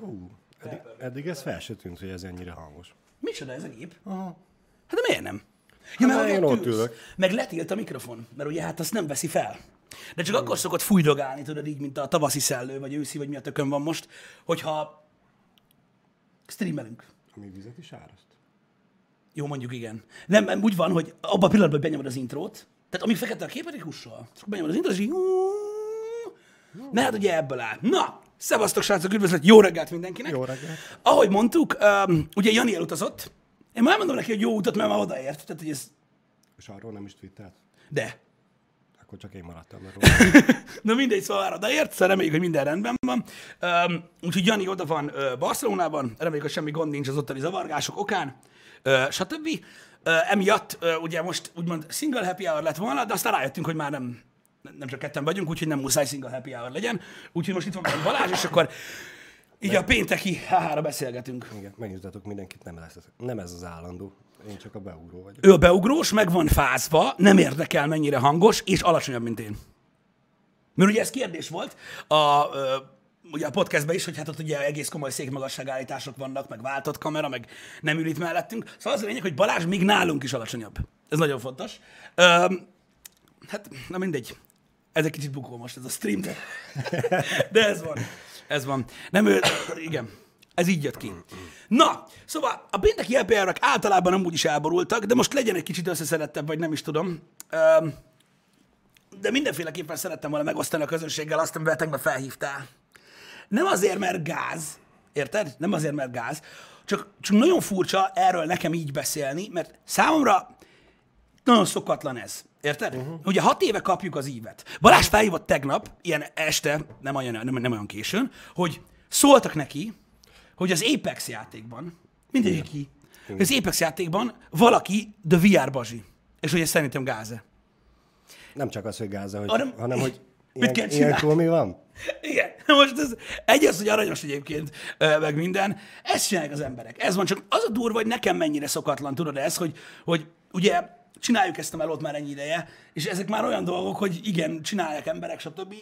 Ú, eddig, eddig ez fel se tűnt, hogy ez ennyire hangos. Micsoda ez a gép? Aha. Hát de miért nem? Ja, mert hogy én ott ülök. Meg letilt a mikrofon, mert ugye hát azt nem veszi fel. De csak akkor szokott fújdogálni, tudod, így, mint a tavaszi szellő, vagy őszi, vagy mi a tökön van most, hogyha streamelünk. Ami vizet is áraszt. Jó, mondjuk igen. Nem, úgy van, hogy abban a pillanatban, benyomod az intrót, tehát amíg fekete a kép, addig hussal. Csak benyomod az intrót, és így... Mert hát ugye ebből áll. Na, szevasztok, srácok, üdvözlet, jó reggelt mindenkinek. Jó reggelt. Ahogy mondtuk, um, ugye Jani elutazott. Én már elmondom neki, hogy jó utat, mert már odaért. Tehát, hogy ez... És arról nem is twittert? De. Akkor csak én maradtam róla. Na mindegy, szóval már odaért, szóval reméljük, hogy minden rendben van. Um, úgyhogy Jani oda van uh, Barcelonában, reméljük, hogy semmi gond nincs az ottani zavargások okán, uh, stb. Uh, emiatt uh, ugye most úgymond single happy hour lett volna, de aztán rájöttünk, hogy már nem, nem csak ketten vagyunk, úgyhogy nem muszáj single happy hour legyen. Úgyhogy most itt van Balázs, és akkor így a pénteki háhára beszélgetünk. Igen, megnyugtatok mindenkit, nem, lesz, nem ez az állandó. Én csak a beugró vagyok. Ő a beugrós, meg van fázva, nem érdekel mennyire hangos, és alacsonyabb, mint én. Mert ugye ez kérdés volt a, ugye a podcastben is, hogy hát ott ugye egész komoly székmagasságállítások vannak, meg váltott kamera, meg nem ül itt mellettünk. Szóval az a lényeg, hogy Balázs még nálunk is alacsonyabb. Ez nagyon fontos. Öm, hát, na mindegy. Ez egy kicsit bukó most ez a stream, de, de ez van. Ez van. Nem ő, igen. Ez így jött ki. Na, szóval a pénteki LPR-ek általában amúgy is elborultak, de most legyen egy kicsit összeszedettebb, vagy nem is tudom. De mindenféleképpen szerettem volna megosztani a közönséggel azt, amivel tegnap felhívtál. Nem azért, mert gáz, érted? Nem azért, mert gáz, csak, csak nagyon furcsa erről nekem így beszélni, mert számomra nagyon szokatlan ez. Érted? Uh-huh. Ugye hat éve kapjuk az ívet. Balázs felhívott tegnap, ilyen este, nem olyan, nem, nem olyan későn, hogy szóltak neki, hogy az Apex játékban, mindegyik hogy az Apex játékban valaki The VR bazsi. És hogy ez szerintem gáze. Nem csak az, hogy gáza, hogy, Hanem- hanem, hogy Mit ilyen, kell ilyenkor mi van? Igen, most ez egy az, hogy aranyos egyébként, meg minden. Ezt csinálják az emberek. Ez van, csak az a durva, hogy nekem mennyire szokatlan, tudod ez, hogy, hogy ugye csináljuk ezt a melót már ennyi ideje, és ezek már olyan dolgok, hogy igen, csinálják emberek, stb.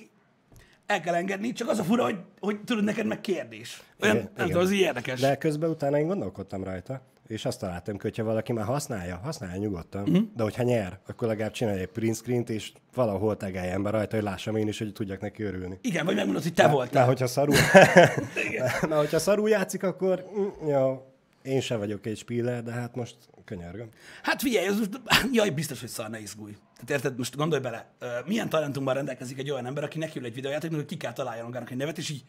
El kell engedni, csak az a fura, hogy, hogy tudod, neked meg kérdés. Olyan, Igen, nem igen. tudom, az így érdekes. De közben utána én gondolkodtam rajta, és azt találtam ki, hogyha valaki már használja, használja nyugodtan, uh-huh. de hogyha nyer, akkor legalább csinálj egy print screen és valahol tegeljen be rajta, hogy lássam én is, hogy tudjak neki örülni. Igen, vagy megmondod, hogy te voltál. Mert hogyha szarul, mert hogyha szarul játszik, akkor mm, ja, én se vagyok egy spiller, de hát most könyörgöm. Hát figyelj, ez most, jaj, biztos, hogy szar, ne izgulj. Tehát érted, most gondolj bele, milyen talentumban rendelkezik egy olyan ember, aki nekiül egy videójátéknak, hogy ki kell találjon magának egy nevet, és így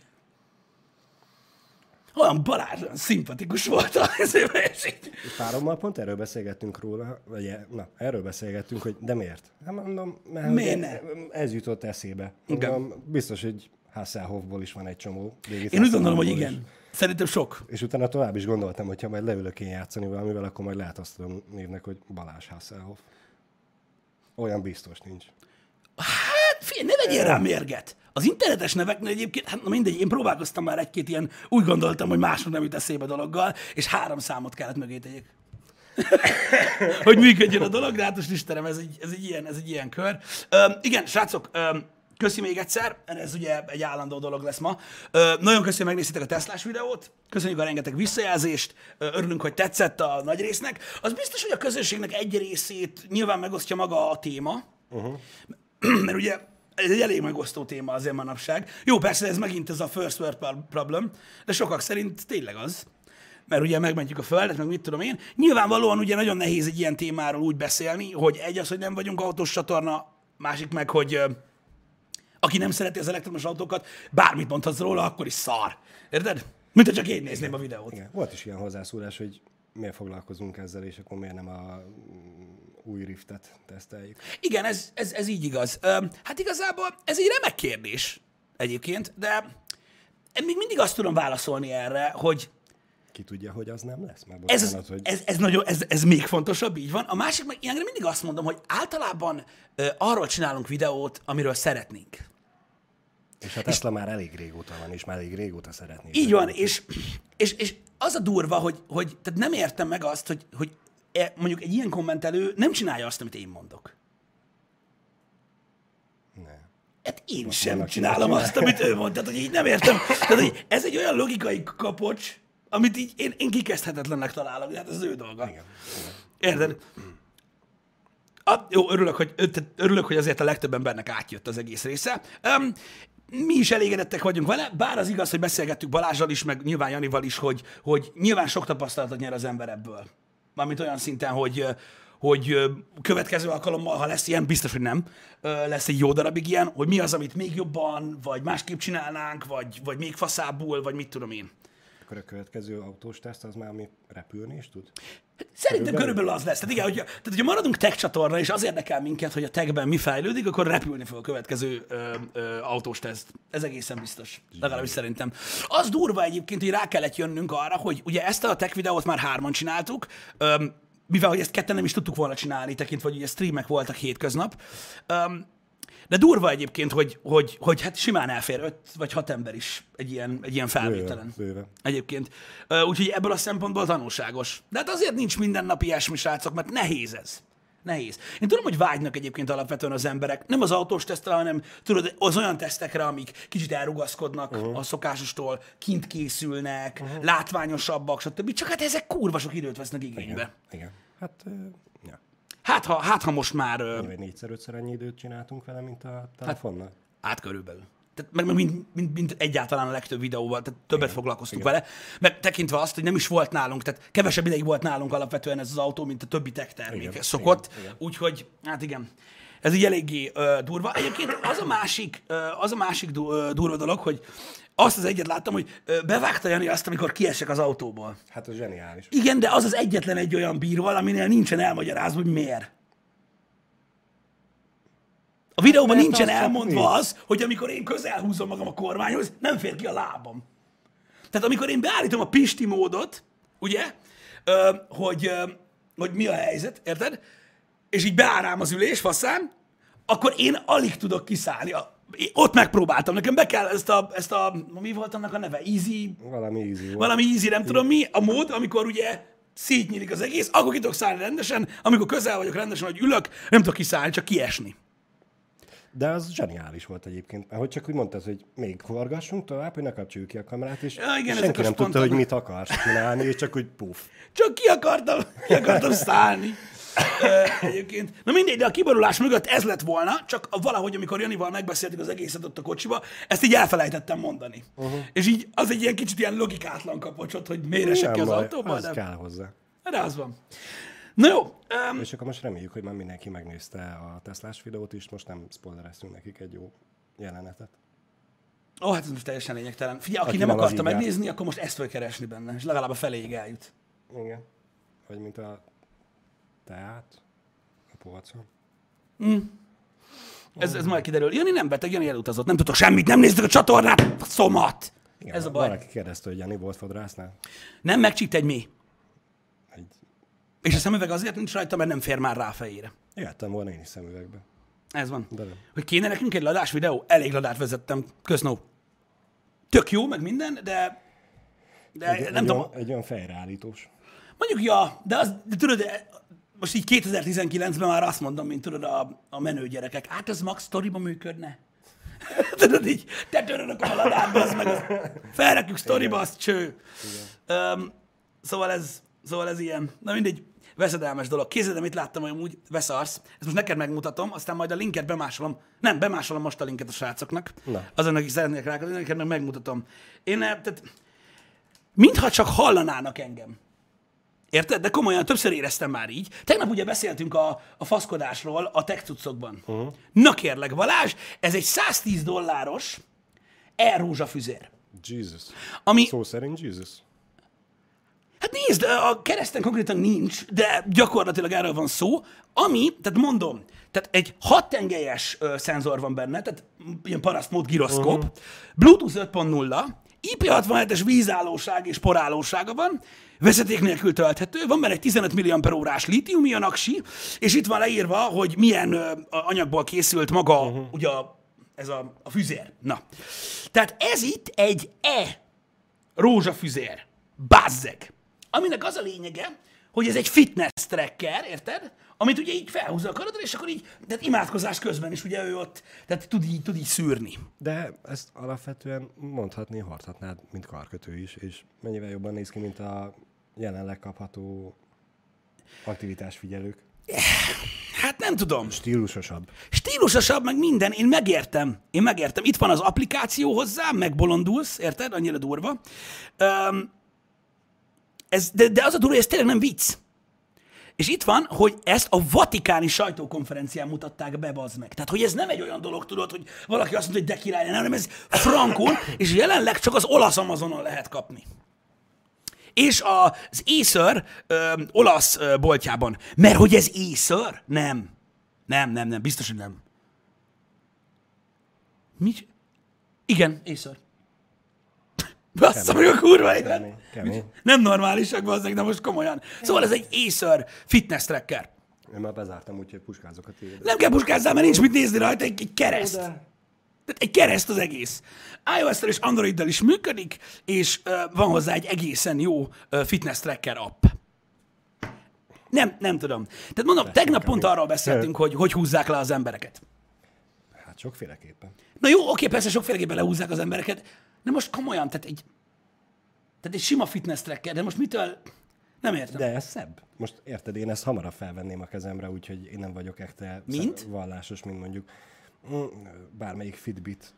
olyan Balázs, olyan szimpatikus volt a és így, Párommal pont erről beszélgettünk róla, vagy e- na, erről beszélgettünk, hogy de miért? Hát mondom, mert Miért ne? ez jutott eszébe. Igen. Mondom, biztos, hogy Hasselhoffból is van egy csomó. Én úgy gondolom, hogy igen. Szerintem sok. És utána tovább is gondoltam, hogy ha majd leülök én játszani valamivel, akkor majd lehet azt tudom névnek, hogy Balázs Hasselhoff. Olyan biztos nincs. Hát figyelj, ne vegyél rá mérget. Az internetes neveknél egyébként, hát na mindegy, én próbálkoztam már egy-két ilyen, úgy gondoltam, hogy másnak nem jut eszébe dologgal, és három számot kellett mögé tegyek. hogy működjön a dolog, de hát most Istenem, ez egy, ez egy, ilyen, ez egy ilyen kör. Öm, igen, srácok, öm, köszi még egyszer, ez ugye egy állandó dolog lesz ma. Ö, nagyon köszönöm, hogy megnéztétek a Teslás videót, köszönjük a rengeteg visszajelzést, Ö, örülünk, hogy tetszett a nagy résznek. Az biztos, hogy a közönségnek egy részét nyilván megosztja maga a téma, mert ugye ez egy elég megosztó téma azért manapság. Jó, persze ez megint ez a first world prob- problem, de sokak szerint tényleg az. Mert ugye megmentjük a földet, meg mit tudom én. Nyilvánvalóan ugye nagyon nehéz egy ilyen témáról úgy beszélni, hogy egy az, hogy nem vagyunk autós csatorna, másik meg, hogy aki nem szereti az elektromos autókat, bármit mondhatsz róla, akkor is szar. Érted? Mint csak én nézném a videót. Igen. Volt is ilyen hozzászólás, hogy miért foglalkozunk ezzel, és akkor miért nem a mm, új riftet teszteljük. Igen, ez, ez, ez így igaz. Hát igazából ez egy remek kérdés egyébként, de én még mindig azt tudom válaszolni erre, hogy Ki tudja, hogy az nem lesz? Már ez, bocsánat, hogy... ez, ez, nagyon, ez, ez még fontosabb, így van. A másik meg ilyenkor mindig azt mondom, hogy általában ö, arról csinálunk videót, amiről szeretnénk. És a Tesla már elég régóta van, és már elég régóta szeretné. Így van, és, és, és az a durva, hogy, hogy tehát nem értem meg azt, hogy, hogy e- mondjuk egy ilyen kommentelő nem csinálja azt, amit én mondok. Ne. Hát én sem vannak csinálom csinálni. azt, amit ő mondta, tehát, hogy így nem értem. Tehát, hogy ez egy olyan logikai kapocs, amit így én, én kikezdhetetlennek találom, hát ez az ő dolga. Igen. Érted? A, jó, örülök hogy, örülök, hogy azért a legtöbb embernek átjött az egész része. Um, mi is elégedettek vagyunk vele, bár az igaz, hogy beszélgettük Balázsral is, meg nyilván Janival is, hogy, hogy nyilván sok tapasztalatot nyer az ember ebből. Mármint olyan szinten, hogy, hogy következő alkalommal, ha lesz ilyen, biztos, hogy nem, lesz egy jó darabig ilyen, hogy mi az, amit még jobban, vagy másképp csinálnánk, vagy, vagy még faszábbul, vagy mit tudom én. Akkor a következő autós teszt az már, ami repülni is tud? Szerintem Körülbelül? az lesz. Tehát igen, hogyha, tehát hogyha maradunk tech csatorna, és az érdekel minket, hogy a techben mi fejlődik, akkor repülni fog a következő ö, ö, autós teszt. Ez egészen biztos. Legalábbis szerintem. Az durva egyébként, hogy rá kellett jönnünk arra, hogy ugye ezt a tech videót már hárman csináltuk, ö, mivel hogy ezt ketten nem is tudtuk volna csinálni, tekintve, hogy ugye streamek voltak hétköznap. Öm, de durva egyébként, hogy, hogy, hogy hát simán elfér öt vagy hat ember is egy ilyen, egy ilyen felvételen. Bőve, bőve. Egyébként. Úgyhogy ebből a szempontból tanulságos. De hát azért nincs mindennapi ilyesmi, srácok, mert nehéz ez. Nehéz. Én tudom, hogy vágynak egyébként alapvetően az emberek, nem az autós tesztre, hanem tudod, az olyan tesztekre, amik kicsit elrugaszkodnak uh-huh. a szokásostól, kint készülnek, uh-huh. látványosabbak, stb. Csak hát ezek kurva sok időt vesznek igénybe. Igen. Igen. Hát. Hát ha, hát, ha most már Vagy négyszer-ötször annyi időt csináltunk vele, mint a telefonnal. át körülbelül. Tehát meg, meg mint, mint, mint, egyáltalán a legtöbb videóval, tehát többet foglalkoztunk vele, meg tekintve azt, hogy nem is volt nálunk, tehát kevesebb ideig volt nálunk alapvetően ez az autó, mint a többi tech termék Igen, szokott, igen, igen. úgyhogy hát igen. Ez így eléggé ö, durva. Egyébként az a másik, ö, az a másik du, ö, durva dolog, hogy azt az egyet láttam, hogy bevágta Jani azt, amikor kiesek az autóból. Hát az zseniális. Igen, de az az egyetlen egy olyan bíró, aminél nincsen elmagyarázva, hogy miért. A videóban Mert nincsen az elmondva nincs. az, hogy amikor én közel húzom magam a kormányhoz, nem fér ki a lábam. Tehát amikor én beállítom a pisti módot, ugye, ö, hogy, ö, hogy mi a helyzet, érted? És így beáll rám az ülés faszán, akkor én alig tudok kiszállni. A- Ott megpróbáltam, nekem be kell ezt a, ezt a, mi volt annak a neve? Easy, Valami easy volt. valami easy, nem tudom mi, a mód, amikor ugye szétnyílik az egész, akkor ki tudok szállni rendesen, amikor közel vagyok rendesen, hogy ülök, nem tudok kiszállni, csak kiesni. De az zseniális volt egyébként. Ahogy csak úgy mondtad, hogy még forgassunk tovább, hogy ne kapcsoljuk ki a kamerát, és Ja, igen, senki nem tudta, hogy mit akarsz csinálni, és csak úgy puff. Csak ki akartam, ki akartam szállni. Egyébként. Na mindegy, de a kiborulás mögött ez lett volna, csak a- valahogy, amikor Janival megbeszéltük az egészet ott a kocsiba, ezt így elfelejtettem mondani. Uh-huh. És így az egy ilyen kicsit ilyen logikátlan kapocsot, hogy miért esek ki az autóból, az de, kell hozzá. de az van. Na jó, um, És akkor most reméljük, hogy már mindenki megnézte a Teslás videót is, most nem spoilereztünk nekik egy jó jelenetet. Ó, hát ez most teljesen lényegtelen. Figyelj, aki, Aki nem akarta megnézni, akkor most ezt fog keresni benne, és legalább a feléig eljut. Igen. Vagy mint a teát a polcon. Ez, ez majd kiderül. Jani nem beteg, Jani elutazott. Nem tudtok semmit, nem néztek a csatornát, a szomat! Igen, Ez a baj. Valaki kérdezte, hogy Jani volt fodrásznál. Nem megcsípt egy mély. Egy... És a szemüveg azért nincs rajta, mert nem fér már rá a fejére. Jöttem volna én is szemüvegbe. Ez van. De nem. Hogy kéne nekünk egy ladás videó? Elég ladát vezettem. Kösznó. Tök jó, meg minden, de, de Egy, nem egy, tudom, olyan, egy olyan fejreállítós. mondjuk ja, de, az, de tudod, de most így 2019-ben már azt mondom, mint tudod, a, a menő gyerekek. Hát ez max sztoriba működne. tudod így, te töröd a ladátba, az meg az, felrakjuk sztoriba, az cső. Um, szóval ez, szóval ez ilyen. Na mindegy, veszedelmes dolog. Kézzel, mit láttam, hogy amúgy veszarsz. Ezt most neked megmutatom, aztán majd a linket bemásolom. Nem, bemásolom most a linket a srácoknak. Na. Azon, akik szeretnék rá, neked meg megmutatom. Én, eh, tehát, mintha csak hallanának engem. Érted? De komolyan többször éreztem már így. Tegnap ugye beszéltünk a, a faszkodásról a tech cuccokban. Uh-huh. Na kérlek, Balázs, ez egy 110 dolláros e füzér. Jesus. Ami, Szó szerint Jesus. hát nézd, a kereszten konkrétan nincs, de gyakorlatilag erről van szó, ami, tehát mondom, tehát egy hat tengelyes szenzor van benne, tehát ilyen parasztmód giroszkóp, uh-huh. Bluetooth 5.0, IP67-es vízállóság és porállósága van, vezeték nélkül tölthető, van benne egy 15 mAh-órás lítium aksi, és itt van leírva, hogy milyen ö, anyagból készült maga uh-huh. ugye a, ez a, a füzér. Na. Tehát ez itt egy E rózsafüzér. Bazzeg. Aminek az a lényege, hogy ez egy fitness tracker, érted? Amit ugye így felhúzza a karodra, és akkor így, tehát imádkozás közben is ugye ő ott, tehát tud így, tud így szűrni. De ezt alapvetően mondhatni, hordhatnád, mint karkötő is, és mennyivel jobban néz ki, mint a jelenleg kapható aktivitásfigyelők. Hát nem tudom. Stílusosabb. Stílusosabb, meg minden, én megértem. Én megértem. Itt van az applikáció hozzá, megbolondulsz, érted? Annyira durva. Um, ez, de, de az a durva, hogy ez tényleg nem vicc. És itt van, hogy ezt a vatikáni sajtókonferencián mutatták be, bazd meg. Tehát, hogy ez nem egy olyan dolog, tudod, hogy valaki azt mondja, hogy de király, hanem ez frankon, és jelenleg csak az olasz Amazonon lehet kapni. És az Acer olasz ö, boltjában. Mert hogy ez Acer? Nem. Nem, nem, nem, biztos, hogy nem. Mit? Igen, Acer. Bassza meg a kurva élet. Kemény, kemény. Nem normálisak, bazzeg, de most komolyan. Szóval ez egy Acer fitness tracker. Én már bezártam, úgyhogy puskázok a tiéd. Nem kell puskázzál, mert nincs mit nézni rajta, egy, egy kereszt. De- Tehát egy kereszt az egész. iOS-tel és Android-del is működik, és uh, van hozzá egy egészen jó uh, fitness tracker app. Nem, nem tudom. Tehát mondom, tegnap pont arról beszéltünk, hogy hogy húzzák le az embereket. Hát sokféleképpen. Na jó, oké, persze sokféleképpen lehúzzák az embereket, de most komolyan, tehát egy, tehát egy sima fitness tracker, de most mitől, nem értem. De ez szebb. Most érted, én ezt hamarabb felvenném a kezemre, úgyhogy én nem vagyok ekte Mint? vallásos, mint mondjuk mm, bármelyik Fitbit.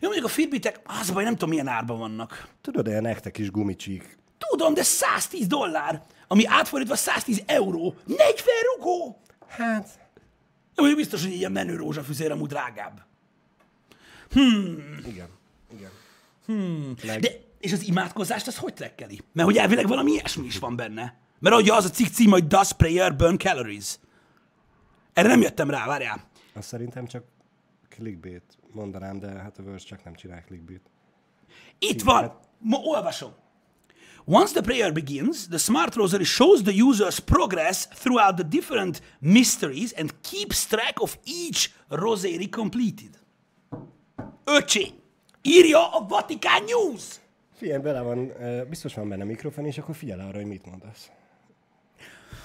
Jó, mondjuk a Fitbitek, az a baj, nem tudom, milyen árban vannak. Tudod, olyan ekte kis gumicsík. Tudom, de 110 dollár, ami átfordítva 110 euró. 40 rugó! Hát, Ja, mondjuk biztos, hogy ilyen menő rózsafüzér amúgy drágább. igen. Igen. Meg, De, és az imádkozást az hogy trekkeli? Mert hogy elvileg valami ilyesmi is van benne. Mert ugye az a cikk cím, hogy Does Prayer Burn Calories? Erre nem jöttem rá, várjál. azt szerintem csak clickbait mondanám, de hát a Verge csak nem csinál clickbait. Itt van! Ma olvasom. Once the prayer begins, the smart rosary shows the user's progress throughout the different mysteries and keeps track of each rosary completed. Öcsé! Írja a Vatikán News! Figyelj, bele van, biztos van benne mikrofon, és akkor figyelj arra, hogy mit mondasz.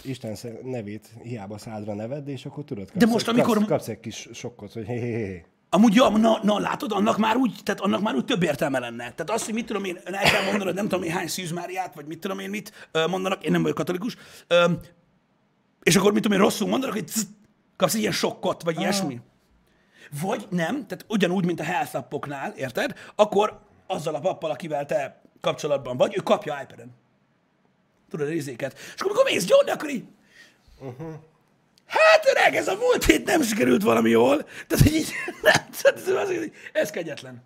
Isten nevét hiába szádra neved, és akkor tudod, kapsz, De most, egy- amikor- kapsz, kapsz egy kis sokkot, hogy hé, hé, hé. Amúgy, ja, na, na, látod, annak már úgy, tehát annak már úgy több értelme lenne. Tehát azt, hogy mit tudom én, el kell mondanod, nem tudom én hány szűzmáriát, vagy mit tudom én mit mondanak, én nem vagyok katolikus, és akkor mit tudom én rosszul mondanak, hogy zzz, kapsz egy ilyen sokkot, vagy ilyesmi. Vagy nem, tehát ugyanúgy, mint a health appoknál, érted? Akkor azzal a pappal, akivel te kapcsolatban vagy, ő kapja iPad-en. Tudod, a izéket. És akkor amikor mész gyógyni, akkor így, Hát öreg, ez a múlt hét nem sikerült valami jól. Tehát, hogy így, nem, tehát ez, kegyetlen.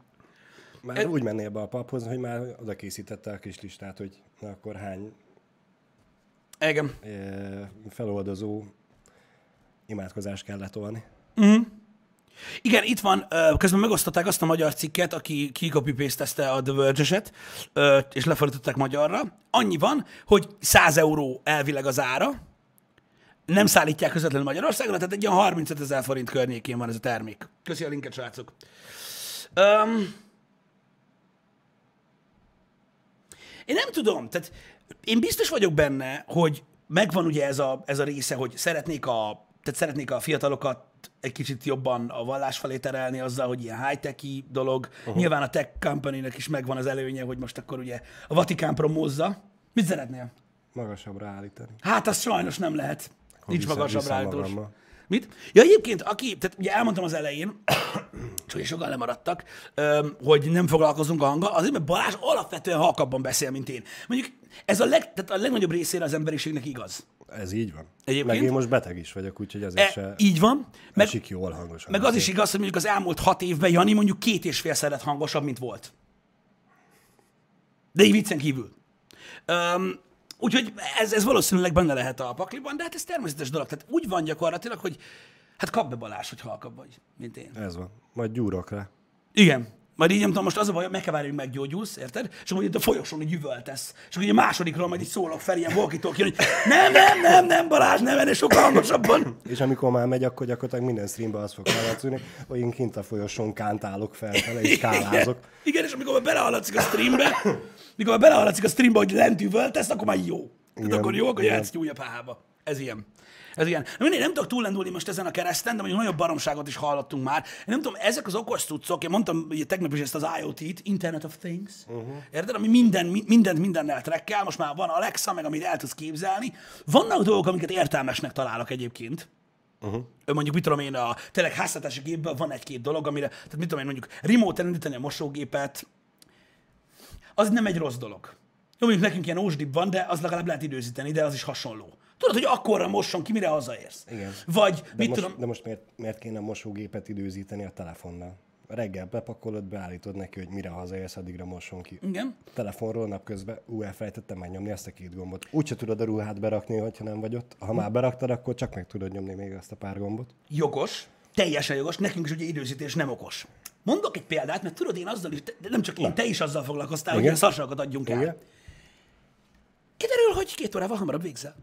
Már úgy mennél be a paphoz, hogy már oda készítette a kis listát, hogy na akkor hány Igen. ö, feloldozó imádkozást kell letolni. Igen, itt van, közben megosztották azt a magyar cikket, aki kikopi paste a The Verge-eset, és lefordították magyarra. Annyi van, hogy 100 euró elvileg az ára, nem szállítják közvetlenül Magyarországra, tehát egy ilyen 35 ezer forint környékén van ez a termék. Köszi a linket, srácok. Um, én nem tudom, tehát én biztos vagyok benne, hogy megvan ugye ez a, ez a része, hogy szeretnék a, tehát szeretnék a fiatalokat egy kicsit jobban a vallás felé terelni azzal, hogy ilyen high-techy dolog. Uh-huh. Nyilván a tech company is megvan az előnye, hogy most akkor ugye a Vatikán promózza. Mit szeretnél? Magasabbra állítani. Hát az sajnos nem lehet. Nincs magasabb rájtós. magammal. Mit? Ja, egyébként, aki, tehát ugye elmondtam az elején, és ugye sokan lemaradtak, hogy nem foglalkozunk a hanggal, azért, mert Balázs alapvetően halkabban beszél, mint én. Mondjuk ez a, leg, tehát a legnagyobb részére az emberiségnek igaz. Ez így van. Egyébként? Meg én most beteg is vagyok, úgyhogy azért E, se így van. Meg, esik jól hangosan. meg az is igaz, hogy mondjuk az elmúlt hat évben Jani mondjuk két és fél hangosabb, mint volt. De így viccen kívül. Um, úgyhogy ez, ez valószínűleg benne lehet a pakliban, de hát ez természetes dolog. Tehát úgy van gyakorlatilag, hogy hát kap be Balázs, hogy halkabb vagy, mint én. Ez van. Majd gyúrok rá. Igen. Majd így nem tudom, most az a baj, hogy meg kell várni, hogy meggyógyulsz, érted? És akkor itt a folyosón így üvöltesz. És akkor így a másodikról majd így szólok fel ilyen walkie hogy nem, nem, nem, nem, Balázs, nem, ennél sokkal hangosabban. És amikor már megy, akkor gyakorlatilag minden streamben az fog hallatszani, hogy én kint a folyosón kántálok felfele, és kálázok. Igen, és amikor már belehallatszik a streambe, mikor már belehallatszik a streambe, hogy lent üvöltesz, akkor már jó. Tehát Igen, akkor jó, akkor jöhetsz egy újabb hába. Ez ilyen. Ez ilyen. Na mindegy, nem tudok túllendulni most ezen a kereszten, de mondjuk nagyobb baromságot is hallottunk már. Én nem tudom, ezek az okos cuccok, én mondtam ugye tegnap is ezt az IoT-t, Internet of Things, uh-huh. érted? Ami minden, mi- mindent mindennel trekkel, most már van Alexa, meg amit el tudsz képzelni. Vannak dolgok, amiket értelmesnek találok egyébként. Uh-huh. Mondjuk, mit tudom én, a tényleg háztartási gépben van egy-két dolog, amire, tehát mit tudom én, mondjuk remote elindítani a mosógépet, az nem egy rossz dolog. Jó, mondjuk nekünk ilyen ósdib van, de az legalább lehet időzíteni, de az is hasonló. Tudod, hogy akkorra mosson ki, mire hazaérsz. Igen. Vagy, De mit most, tudom, de most miért, miért kéne a mosógépet időzíteni a telefonnal? Reggel bepakolod, beállítod neki, hogy mire hazaérsz, addigra mosson ki. igen, Telefonról napközben, ú, elfelejtettem megnyomni ezt a két gombot. Úgyse tudod a ruhát berakni, hogyha nem vagy ott. Ha már beraktad, akkor csak meg tudod nyomni még azt a pár gombot. jogos, teljesen jogos, nekünk is ugye időzítés nem okos. Mondok egy példát, mert tudod, én azzal is, de nem csak én, te is azzal foglalkoztál, hogy Igen. ilyen szarságokat adjunk el. Igen? Kiderül, hogy két órával hamarabb végzel.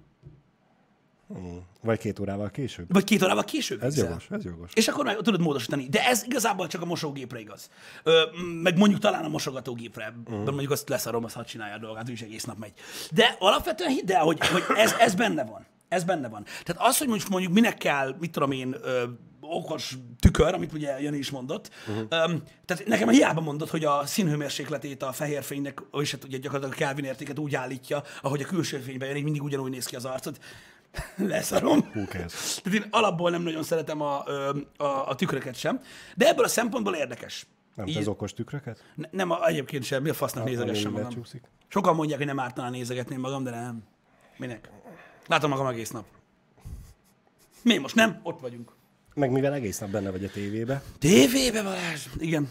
Vagy két órával később. Vagy két órával később Ez végzel. jogos, ez jogos. És akkor meg tudod módosítani. De ez igazából csak a mosógépre igaz. Ö, meg mondjuk talán a mosogatógépre. Uh. De mondjuk azt leszarom, azt hadd csinálja a dolgát, úgyis egész nap megy. De alapvetően hidd el, hogy, hogy ez, ez benne van. Ez benne van. Tehát az, hogy mondjuk, mondjuk minek kell, mit tudom én, ö, okos tükör, amit ugye Jani is mondott. Uh-huh. Um, tehát nekem hiába mondott, hogy a színhőmérsékletét a fehér fénynek, és hát ugye gyakorlatilag a Kelvin értéket úgy állítja, ahogy a külső fényben jön, így mindig ugyanúgy néz ki az arcod. Leszarom. Who cares? Tehát én alapból nem nagyon szeretem a, a, a tükröket sem, de ebből a szempontból érdekes. Nem Így- az okos tükröket? Ne, nem, a, egyébként sem, mi a fasznak nézegessem ami magam. lecsúszik? Sokan mondják, hogy nem ártana nézegetném magam, de nem. Minek? Látom magam egész nap. Mi most nem? Ott vagyunk. Meg mivel egész nap benne vagy a tévébe, Tévébe, Balázs! Igen.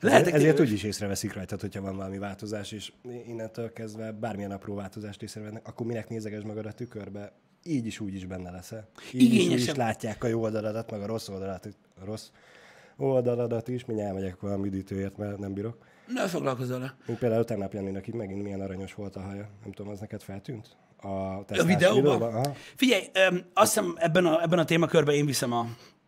Lehetek ezért tévés. úgy is észreveszik rajtad, hogyha van valami változás, és innentől kezdve bármilyen apró változást észrevennek, akkor minek nézeges magad a tükörbe, így is úgy is benne leszel. Így is, úgy is látják a jó oldaladat, meg a rossz oldaladat, a rossz oldaladat is. Mindjárt megyek valami üdítőért, mert nem bírok. Ne foglalkozz vele. Mint például tegnap Janinak itt megint milyen aranyos volt a haja. Nem tudom, az neked feltűnt? A, A videóban? Aha. Figyelj, öm, azt hiszem ebben a, ebben a témakörben én viszem a,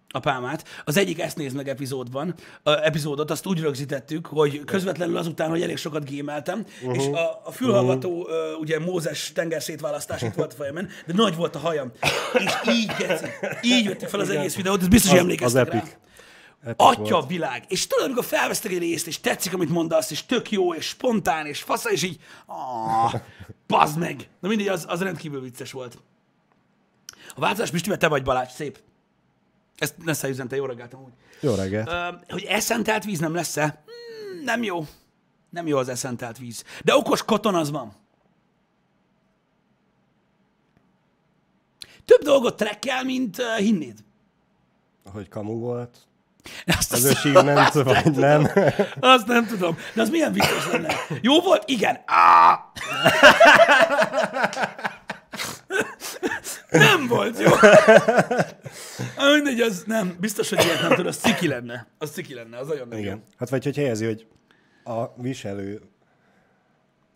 a pálmát. Az egyik ezt néz meg epizódban, a epizódot azt úgy rögzítettük, hogy közvetlenül azután, hogy elég sokat gémeltem, uh-huh. és a, a fülhallgató, uh-huh. ugye Mózes tenger szétválasztás itt volt a fejemen, de nagy volt a hajam. És így, így vettük fel az egész videót, ez biztos, hogy Az, az emlékeztek rá. Epic. Atya volt. világ. És tudod, amikor felvesztek egy részt, és tetszik, amit mondasz, és tök jó, és spontán, és fasza, és így, ah, bazd meg. Na mindegy, az, az rendkívül vicces volt. A változás, Pistivel, te vagy Balázs, szép. Ezt ne üzente, jó reggelt amúgy. Jó reggelt. Hogy eszentelt víz nem lesz-e? Hmm, nem jó. Nem jó az eszentelt víz. De okos koton az van. Több dolgot trekkel, mint uh, hinnéd. Hogy kamu volt. Azt, Az azt- achievement, vagy nem. Azt nem tudom. De az milyen vicces lenne. Jó volt? Igen. Nem volt jó. Mindegy, az nem. Biztos, hogy ilyet nem tudod. Az ciki lenne. Az ciki lenne. Az nagyon nem jó. Igen. Hát vagy hogy helyezi, hogy a viselő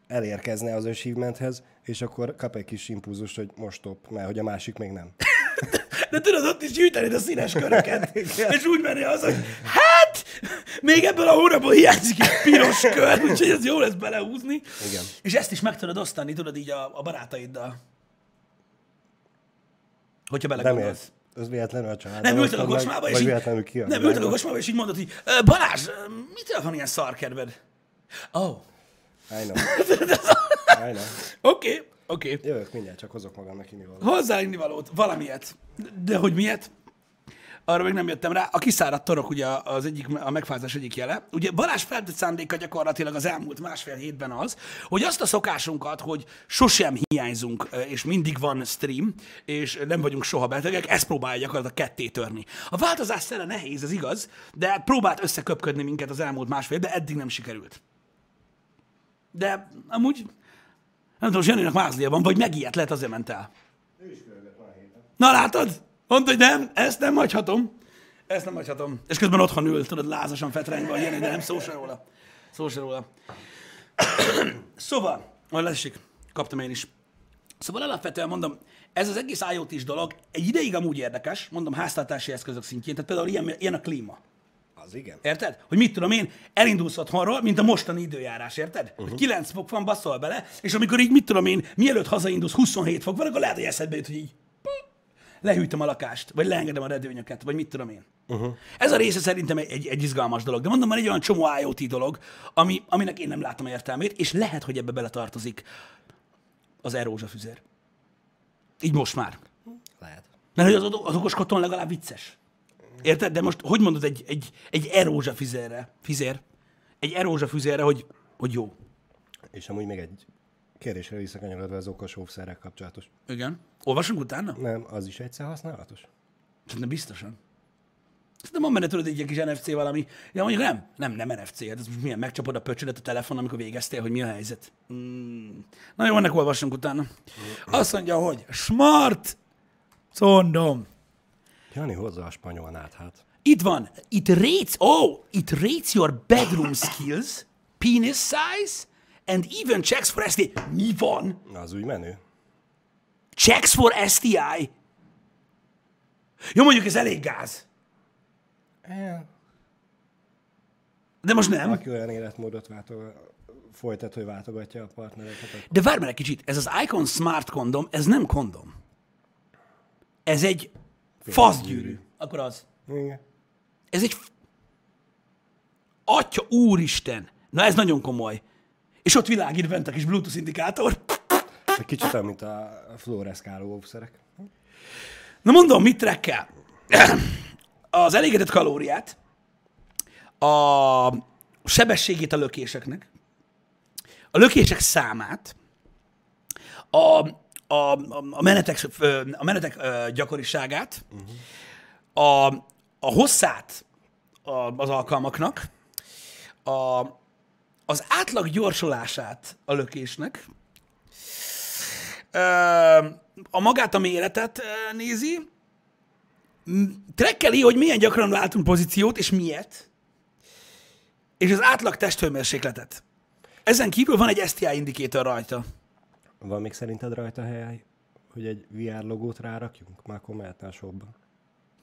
elérkezne az achievementhez, és akkor kap egy kis impulzust, hogy most stop, mert hogy a másik még nem. De tudod, ott is gyűjtenéd a színes köröket. és úgy menni az, hogy hát, még ebből a hónapból hiányzik egy piros kör, úgyhogy ez jó lesz belehúzni. Igen. És ezt is meg tudod osztani, tudod így a, a barátaiddal. Hogyha belegondolsz. Az véletlenül a család. Nem ültek a kocsmába, és így, véletlenül ki a nem, ültek a kocsmába, és így mondod, hogy "Ö, Balázs, mitől van ilyen szarkedved? Oh, I know. I know. oké, oké. Jövök mindjárt, csak hozok magamnak inni valamit. Hozzá innivalót, valamilyet. De hogy miért? Arra még nem jöttem rá. A kiszáradt torok ugye az egyik, a megfázás egyik jele. Ugye Balázs feltett szándéka gyakorlatilag az elmúlt másfél hétben az, hogy azt a szokásunkat, hogy sosem hiányzunk, és mindig van stream, és nem vagyunk soha betegek, ezt próbálja gyakorlatilag ketté törni. A változás szere nehéz, ez igaz, de próbált összeköpködni minket az elmúlt másfél, de eddig nem sikerült. De amúgy, nem tudom, Zseninek mázlia van, vagy megijedt lehet, azért ment el. Na látod? Mondta, hogy nem, ezt nem hagyhatom. Ezt nem hagyhatom. És közben otthon ül, tudod, lázasan hogy Jani, de nem szó se róla. Szó se róla. szóval, majd lesik, kaptam én is. Szóval alapvetően mondom, ez az egész IoT-s dolog egy ideig amúgy érdekes, mondom, háztartási eszközök szintjén, tehát például ilyen, ilyen a klíma. Az igen. Érted? Hogy mit tudom én, elindulsz otthonról, mint a mostani időjárás, érted? Uh-huh. Hogy 9 fok van, baszol bele, és amikor így, mit tudom én, mielőtt hazaindulsz, 27 fok van, akkor lehet, hogy eszedbe jut, hogy így lehűtöm a lakást, vagy leengedem a redőnyöket, vagy mit tudom én. Uh-huh. Ez a része szerintem egy, egy, egy izgalmas dolog. De mondom, van egy olyan csomó IoT dolog, ami, aminek én nem látom értelmét, és lehet, hogy ebbe beletartozik az erózsafüzér. Így most már. Lehet. Mert hogy az, az okos legalább vicces. Érted? De most hogy mondod egy, egy, egy erózsa fizérre, fizér, egy erózsa fizérre, hogy, hogy jó? És amúgy még egy kérdésre visszakanyarodva az okos óvszerrel kapcsolatos. Igen. Olvasunk utána? Nem, az is egyszer használatos? Szerintem biztosan. Szerintem van benne tudod egy ilyen kis NFC valami. Ja, mondjuk nem. Nem, nem NFC. Hát ez most milyen? Megcsapod a pöcsödet a telefon, amikor végeztél, hogy mi a helyzet. Mm. Na jó, ennek olvassunk utána. Azt mondja, hogy smart condom. Jani hozza a spanyol hát. Itt van. It rates, oh, it rates your bedroom skills, penis size, and even checks for STI. Mi van? Na, az úgy menő. Checks for STI. Jó, mondjuk ez elég gáz. De most nem. Aki olyan életmódot váltog, folytat, hogy váltogatja a partnereket. akkor- De várj már egy kicsit, ez az Icon Smart kondom, ez nem kondom. Ez egy faszgyűrű. Akkor az. Igen. Ez egy... Atya úristen! Na ez nagyon komoly. És ott világít bent a kis Bluetooth indikátor. Egy kicsit olyan, mint a fluoreszkáló óvszerek. Na mondom, mit trekkel? Az elégetett kalóriát, a sebességét a lökéseknek, a lökések számát, a, a, a menetek, a menetek gyakoriságát, a, a hosszát a, az alkalmaknak, a, az átlag gyorsulását a lökésnek, a magát a méretet nézi, trekkeli, hogy milyen gyakran váltunk pozíciót, és miért, és az átlag testhőmérsékletet. Ezen kívül van egy STI indikátor rajta. Van még szerinted rajta hely, hogy egy VR logót rárakjunk? Már shopba.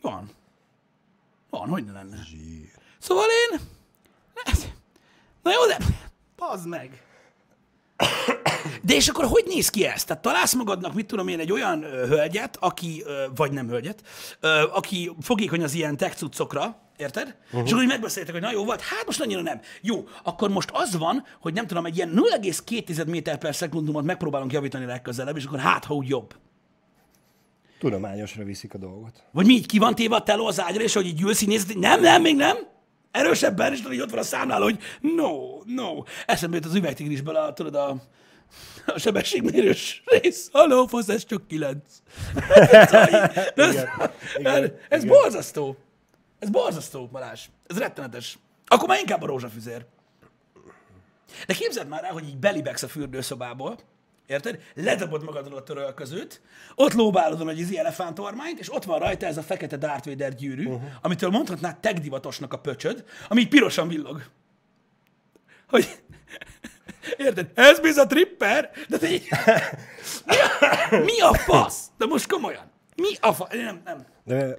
Van. Van, hogy ne lenne. Zsír. Szóval én... Na jó, de... Pazd meg. De és akkor hogy néz ki ez? Tehát találsz magadnak, mit tudom én, egy olyan ö, hölgyet, aki, ö, vagy nem hölgyet, ö, aki fogékony az ilyen tech cuccokra, érted? Uh-huh. És akkor így megbeszéltek, hogy na jó volt, hát most annyira nem. Jó, akkor most az van, hogy nem tudom, egy ilyen 0,2 méter per szekundumot megpróbálunk javítani legközelebb, és akkor hát, ha úgy jobb. Tudományosra viszik a dolgot. Vagy mi így ki van téve a teló az ágyra, és hogy így ülsz, így hogy nem, nem, még nem. Erősebben, és tudod, így ott van a számláló, hogy no, no. Eszembe jut az üvegtigrisből a, tudod, a, a sebességmérős rész. Halló, fasz, ez csak kilenc. Ez, Igen, igen, ez igen. borzasztó. Ez borzasztó, Balázs. Ez rettenetes. Akkor már inkább a rózsafűzér. De képzeld már el, hogy így belibegsz a fürdőszobából, érted? Ledobod magadról a törölközőt, ott lóbálod a nagy izi elefántormányt, és ott van rajta ez a fekete Darth Vader gyűrű, uh-huh. amitől mondhatnád tech divatosnak a pöcsöd, ami így pirosan villog. Hogy... Érted? Ez biz a tripper? De te így... Mi a, mi a fasz? De most komolyan. Mi a fasz? Nem, nem. De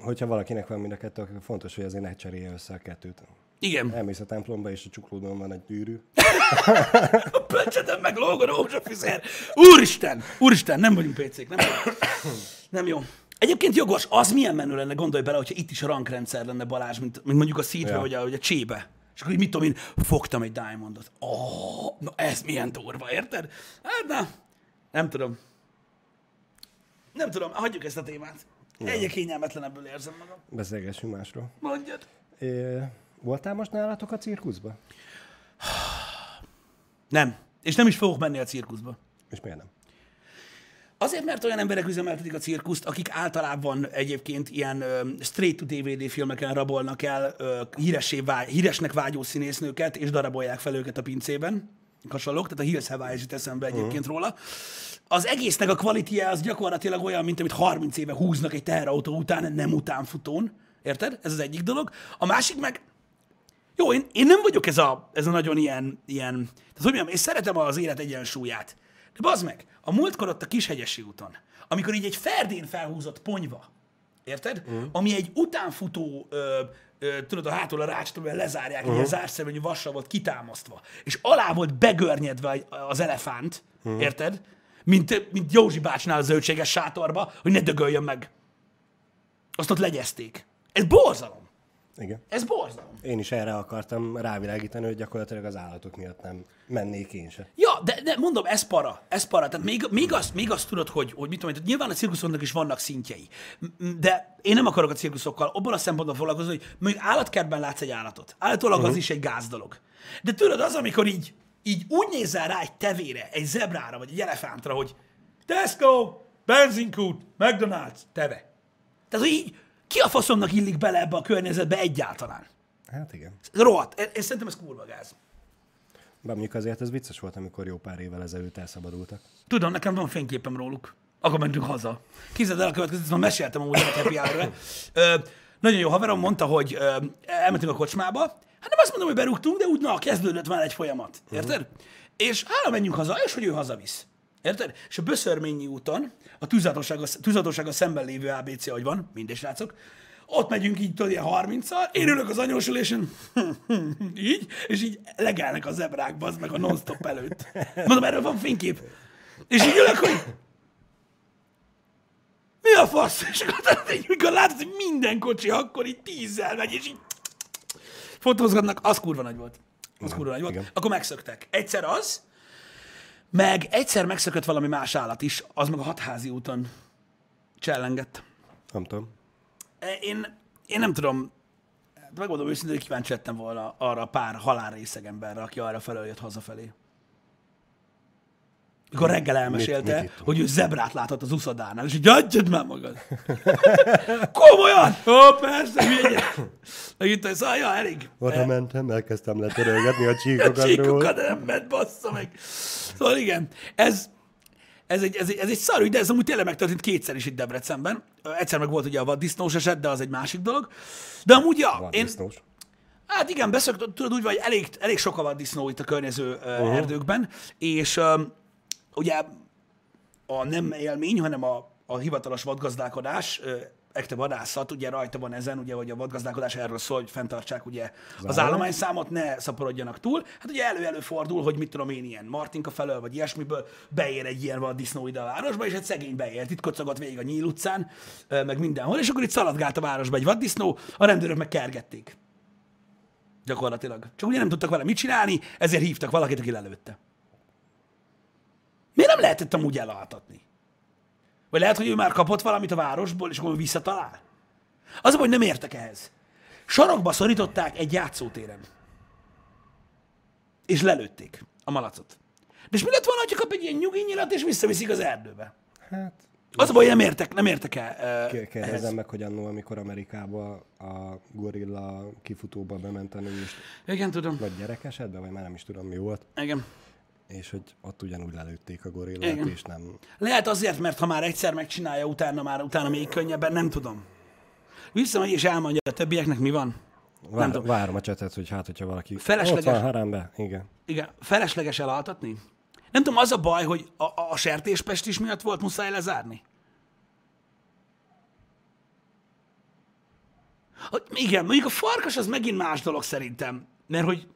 hogyha valakinek van mind a kettő, akkor fontos, hogy azért ne cserélje össze a kettőt. Igen. Elmész a templomba, és a csuklódon van egy gyűrű. A pöcsödön meg lóg a rózsafüzér. Úristen! Úristen, nem vagyunk pécék, nem. Nem jó. Egyébként jogos, az milyen menő lenne, gondolj bele, hogyha itt is a rankrendszer lenne Balázs, mint, mint mondjuk a szítve, ja. Vagy, a, vagy a csébe. És akkor így mit tudom én, fogtam egy diamondot. Oh, na ez milyen durva, érted? Hát na, nem tudom. Nem tudom, hagyjuk ezt a témát. Egyre kényelmetlenebből érzem magam. Beszélgessünk másról. Mondjad. É, voltál most nálatok a cirkuszba? Nem. És nem is fogok menni a cirkuszba. És miért nem? Azért, mert olyan emberek üzemeltetik a cirkuszt, akik általában egyébként ilyen ö, straight-to-DVD filmeken rabolnak el ö, híressé vágy, híresnek vágyó színésznőket, és darabolják fel őket a pincében. Hasonlók, tehát a Hills Hawaii jut eszembe egyébként uh-huh. róla. Az egésznek a kvalitie az gyakorlatilag olyan, mint amit 30 éve húznak egy teherautó után, nem utánfutón. Érted? Ez az egyik dolog. A másik meg, jó, én, én nem vagyok ez a, ez a nagyon ilyen, ilyen, tehát hogy mondjam, én szeretem az élet egyensúlyát. De bazd meg, a múltkor ott a Kishegyesi úton, amikor így egy ferdén felhúzott ponyva, érted? Mm. Ami egy utánfutó ö, ö, tudod, a hátul a rácsot, amivel lezárják, uh-huh. egy zárszerűen vassal volt kitámasztva, és alá volt begörnyedve az elefánt, uh-huh. érted? Mint, mint Józsi bácsnál a zöldséges sátorba, hogy ne dögöljön meg. Azt ott legyezték. Ez borzalom. Igen. Ez borzalom. Én is erre akartam rávilágítani, hogy gyakorlatilag az állatok miatt nem mennék én se. Ja, de, de mondom, ez para, ez para. Tehát még, még, azt, még azt tudod, hogy, hogy mit tudom, én, nyilván a cirkuszoknak is vannak szintjei. De én nem akarok a cirkuszokkal abban a szempontból foglalkozni, hogy mondjuk állatkertben látsz egy állatot. Állítólag uh-huh. az is egy gáz dolog. De tudod, az, amikor így, így úgy nézel rá egy tevére, egy zebrára, vagy egy elefántra, hogy Tesco, benzinkút, McDonald's, teve. Tehát, hogy így, ki a faszomnak illik bele ebbe a környezetbe egyáltalán? Hát igen. Ez rohadt. Én, én szerintem ez kurva gáz. Bár mondjuk azért ez vicces volt, amikor jó pár évvel ezelőtt elszabadultak. Tudom, nekem van fényképem róluk. Akkor mentünk haza. Képzeld el a következőt, már meséltem amúgy a happy hour Nagyon jó haverom mondta, hogy ö, elmentünk a kocsmába. Hát nem azt mondom, hogy berúgtunk, de úgy na, kezdődött már egy folyamat. Érted? Uh-huh. És hála menjünk haza, és hogy ő hazavisz. Érted? És a Böszörményi úton, a tűzhatósága szemben lévő ABC, hogy van, mindegy srácok, ott megyünk így, tudod, ilyen 30-szal, én ülök az anyósülésen, így, és így legelnek a zebrák, bazd meg a non-stop előtt. Mondom, erről van fénykép. És így ülök, hogy mi a fasz? És akkor így, mikor látod, hogy minden kocsi akkor így tízzel megy, és így fotózgatnak, az kurva nagy volt. Az kurva nagy volt. igen. Akkor megszöktek. Egyszer az, meg egyszer megszökött valami más állat is, az meg a hatházi úton csellengett. Nem tudom. E, Én, én nem tudom, hát megmondom őszintén, hogy kíváncsi lettem volna arra a pár halálrészeg emberre, aki arra felől jött hazafelé. Mikor reggel elmesélte, mit ittunk? hogy ő zebrát látott az uszodánál, és így adjad már magad. Komolyan? Ó, persze, hülye. Meg itt, hogy szóval, ja, elég. Oda mentem, elkezdtem letörölgetni a csíkokat róla. Csíkokat nem ment, bassza meg. Szóval igen, ez, ez egy, ez, egy, ez egy szar ügy, de ez amúgy tényleg megtörtént kétszer is itt Debrecenben. Egyszer meg volt ugye a vaddisznós eset, de az egy másik dolog. De amúgy, ja, Van én, disznós. Hát igen, beszok, tudod úgy, vagy elég, elég sok a vaddisznó itt a környező uh-huh. erdőkben, és um, ugye a nem élmény, hanem a, a hivatalos vadgazdálkodás, ekte vadászat, ugye rajta van ezen, ugye, hogy a vadgazdálkodás erről szól, hogy fenntartsák ugye az állomány? állományszámot, ne szaporodjanak túl. Hát ugye elő-elő fordul, hogy mit tudom én, ilyen Martinka felől, vagy ilyesmiből beér egy ilyen vaddisznó ide a városba, és egy szegény beért, itt kocogott végig a Nyíl utcán, meg mindenhol, és akkor itt szaladgált a városba egy vaddisznó, a rendőrök meg kergették. Gyakorlatilag. Csak ugye nem tudtak vele mit csinálni, ezért hívtak valakit, aki lelőtte. Miért nem lehetett amúgy elaltatni? Vagy lehet, hogy ő már kapott valamit a városból, és akkor visszatalál? Az a hogy nem értek ehhez. Sarokba szorították egy játszótéren. És lelőtték a malacot. De és mi lett volna, ha kap egy ilyen nyugi nyilat, és visszaviszik az erdőbe? Hát, Az a baj, nem értek, nem értek el uh, ehhez. kérdezem meg, hogy annó, amikor Amerikába a gorilla kifutóba bement a nő, és Igen, tudom. vagy gyerek esetben, vagy már nem is tudom mi volt, Igen. És hogy ott ugyanúgy lelőtték a gorillát, Igen. és nem... Lehet azért, mert ha már egyszer megcsinálja, utána már utána még könnyebben, nem tudom. Visszamegy és elmondja a többieknek, mi van. Vár, tudom. várom a csetet, hogy hát, hogyha valaki... Felesleges. Ott van harembe, igen. Igen, felesleges elaltatni? Nem tudom, az a baj, hogy a, a, a sertéspestis miatt volt muszáj lezárni. Hogy, igen, mondjuk a farkas az megint más dolog szerintem, mert hogy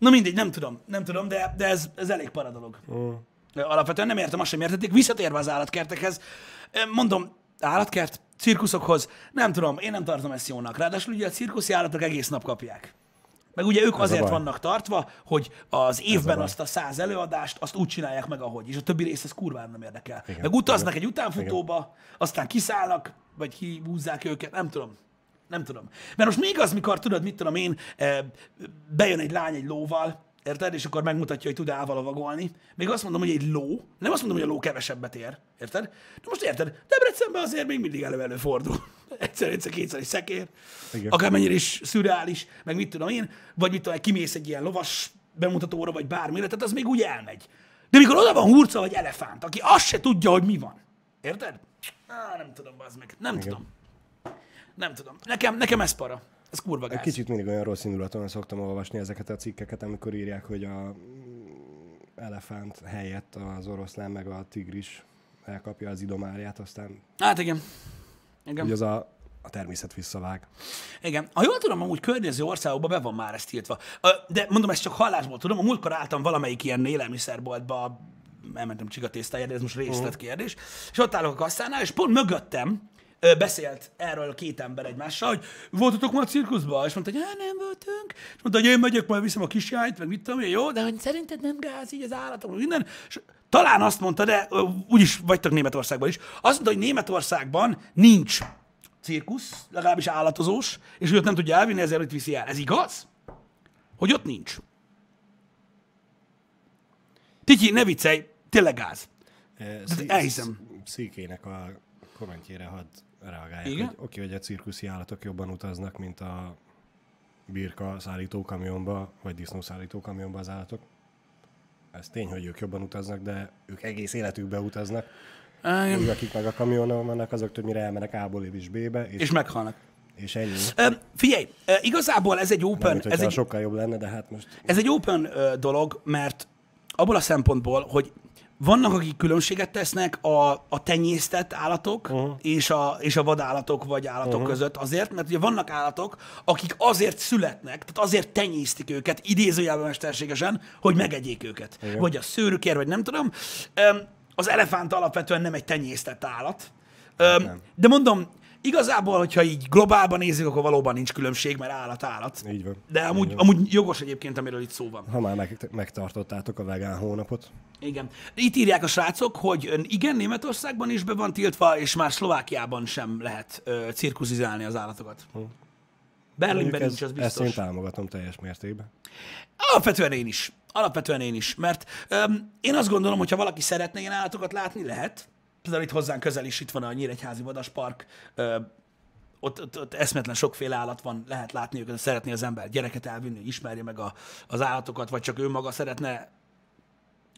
Na mindegy, nem tudom, nem tudom, de, de ez, ez elég para dolog. Mm. Alapvetően nem értem, azt sem értették. Visszatérve az állatkertekhez, mondom, állatkert, cirkuszokhoz, nem tudom, én nem tartom ezt jónak. Ráadásul ugye a cirkuszi állatok egész nap kapják. Meg ugye ők azért baj. vannak tartva, hogy az évben baj. azt a száz előadást, azt úgy csinálják meg, ahogy. És a többi rész az kurvára nem érdekel. Igen, meg utaznak egy utánfutóba, aztán kiszállnak, vagy kihúzzák őket, nem tudom. Nem tudom. Mert most még az, mikor tudod, mit tudom én, eh, bejön egy lány egy lóval, érted? És akkor megmutatja, hogy tud elvalavagolni. Még azt mondom, hogy egy ló, nem azt mondom, hogy a ló kevesebbet ér, érted? De most érted, Debrecenben azért még mindig elő fordul. Egyszer, egyszer, kétszer egy szekér. Igen. Akármennyire is szürreális, meg mit tudom én, vagy mit tudom, kimész egy ilyen lovas bemutatóra, vagy bármire, tehát az még úgy elmegy. De mikor oda van hurca vagy elefánt, aki azt se tudja, hogy mi van. Érted? Á, nem tudom, az meg. Nem Igen. tudom. Nem tudom. Nekem, nekem ez para. Ez kurva gáz. Kicsit mindig olyan rossz indulaton szoktam olvasni ezeket a cikkeket, amikor írják, hogy a mm, elefánt helyett az oroszlán meg a tigris elkapja az idomárját, aztán Hát igen. Igen. ugye az a a természet visszavág. Igen. Ha jól tudom, amúgy környező országokban be van már ezt tiltva. De mondom, ezt csak hallásból tudom. A múltkor álltam valamelyik ilyen élelmiszerboltba, elmentem csigatésztájára, de ez most részlet kérdés, és ott állok a kasszánál, és pont mögöttem beszélt erről két ember egymással, hogy voltatok már a cirkuszba? És mondta, hogy "Á, nem voltunk. És mondta, hogy én megyek, majd viszem a kisjányt, meg mit tudom én, jó, de hogy szerinted nem gáz így az állatok, minden. És talán azt mondta, de úgyis vagytok Németországban is, azt mondta, hogy Németországban nincs cirkusz, legalábbis állatozós, és hogy ott nem tudja elvinni, ezért itt viszi el. Ez igaz? Hogy ott nincs. Tityi, ne viccelj, tényleg gáz. Elhiszem. Szíkének a kommentjére hadd reagáljak, Igen? hogy oké, hogy a cirkuszi állatok jobban utaznak, mint a birka szállító kamionba, vagy disznó szállító kamionba az állatok. Ez tény, hogy ők jobban utaznak, de ők egész életükbe utaznak. Igen. Úgy, akik meg a kamionon vannak, azok többnyire elmennek A-ból is B-be, és, És meghalnak. és ennyi. Ö, figyelj, igazából ez egy open, Mármint, ez egy, sokkal jobb lenne, de hát most ez egy open ö, dolog, mert abból a szempontból, hogy vannak, akik különbséget tesznek a, a tenyésztett állatok uh-huh. és, a, és a vadállatok vagy állatok uh-huh. között azért, mert ugye vannak állatok, akik azért születnek, tehát azért tenyésztik őket, idézőjelben mesterségesen, hogy megegyék őket. Igen. Vagy a szőrükért, vagy nem tudom. Az elefánt alapvetően nem egy tenyésztett állat. Öm, nem. De mondom, igazából, hogyha így globálban nézzük, akkor valóban nincs különbség, mert állat állat. így van. De amúgy, amúgy jogos egyébként, amiről itt szó van. Ha már meg, megtartottátok a vegán hónapot, Igen. Itt írják a srácok, hogy igen, Németországban is be van tiltva, és már Szlovákiában sem lehet ö, cirkuszizálni az állatokat. Berlinben Mondjuk nincs, az ez, ezt én biztos. támogatom teljes mértékben. Alapvetően én is. Alapvetően én is. Mert öm, én azt gondolom, hogy ha valaki szeretne ilyen állatokat látni, lehet. Például itt hozzánk közel is itt van a Nyíregyházi Vadaspark, ö, ott, ott, ott eszmetlen sokféle állat van, lehet látni őket, szeretné az ember gyereket elvinni, ismerje meg a, az állatokat, vagy csak ő maga szeretne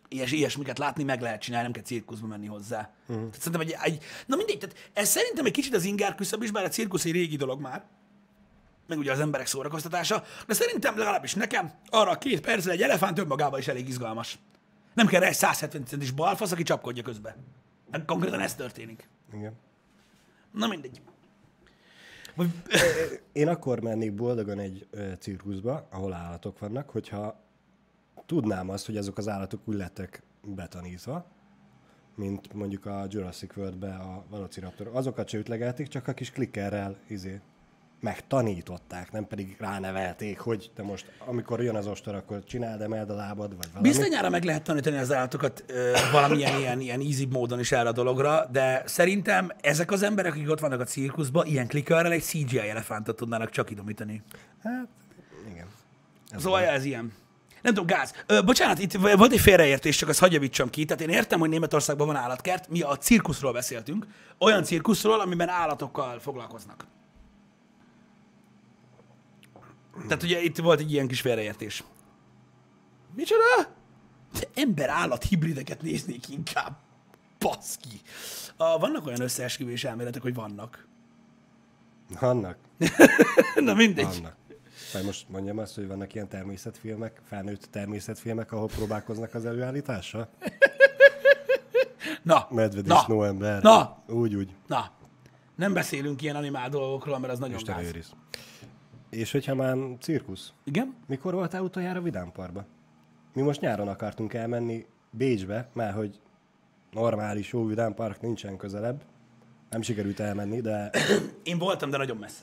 ilyes, ilyesmiket látni, meg lehet csinálni, nem kell cirkuszba menni hozzá. Uh-huh. Tehát szerintem egy, egy, na mindegy, tehát ez szerintem egy kicsit az ingár küszöb is, bár a cirkusz egy régi dolog már, meg ugye az emberek szórakoztatása, de szerintem legalábbis nekem arra a két percre egy elefánt önmagában is elég izgalmas. Nem kell rá egy 170 centis balfasz, aki csapkodja közbe. Konkrétan ez történik. Igen. Na mindegy. Vagy, Én akkor mennék boldogan egy cirkuszba, ahol állatok vannak, hogyha tudnám azt, hogy azok az állatok úgy lettek betanítva, mint mondjuk a Jurassic World-be a Velociraptor. Azokat se ütlegelték, csak a kis klikkerrel izé, megtanították, nem pedig ránevelték, hogy te most, amikor jön az ostor, akkor csináld, emeld a lábad, vagy valami. Bizonyára meg lehet tanítani az állatokat ö, valamilyen ilyen, ilyen easy módon is erre a dologra, de szerintem ezek az emberek, akik ott vannak a cirkuszban, ilyen klikörrel egy CGI elefántot tudnának csak idomítani. Hát, igen. Szóval ez ilyen. Nem tudom, gáz. Ö, bocsánat, itt volt egy félreértés, csak azt hagyj javítsam ki. Tehát én értem, hogy Németországban van állatkert, mi a cirkuszról beszéltünk. Olyan cirkuszról, amiben állatokkal foglalkoznak. Tehát ugye itt volt egy ilyen kis félreértés. Micsoda? De ember-állat hibrideket néznék inkább. Baszki. A, vannak olyan összeesküvés elméletek, hogy vannak. Vannak. Na mindegy. Vannak. Vagy most mondjam azt, hogy vannak ilyen természetfilmek, felnőtt természetfilmek, ahol próbálkoznak az előállítással? Na, Medvedisznó ember. Na. Úgy, úgy. Na, nem beszélünk ilyen animál dolgokról, mert az nagyon Isten gáz. őriz. És hogyha már cirkusz, Igen? mikor voltál utoljára Vidámparkba? Mi most nyáron akartunk elmenni Bécsbe, mert hogy normális, jó Vidámpark nincsen közelebb. Nem sikerült elmenni, de Én voltam, de nagyon messze.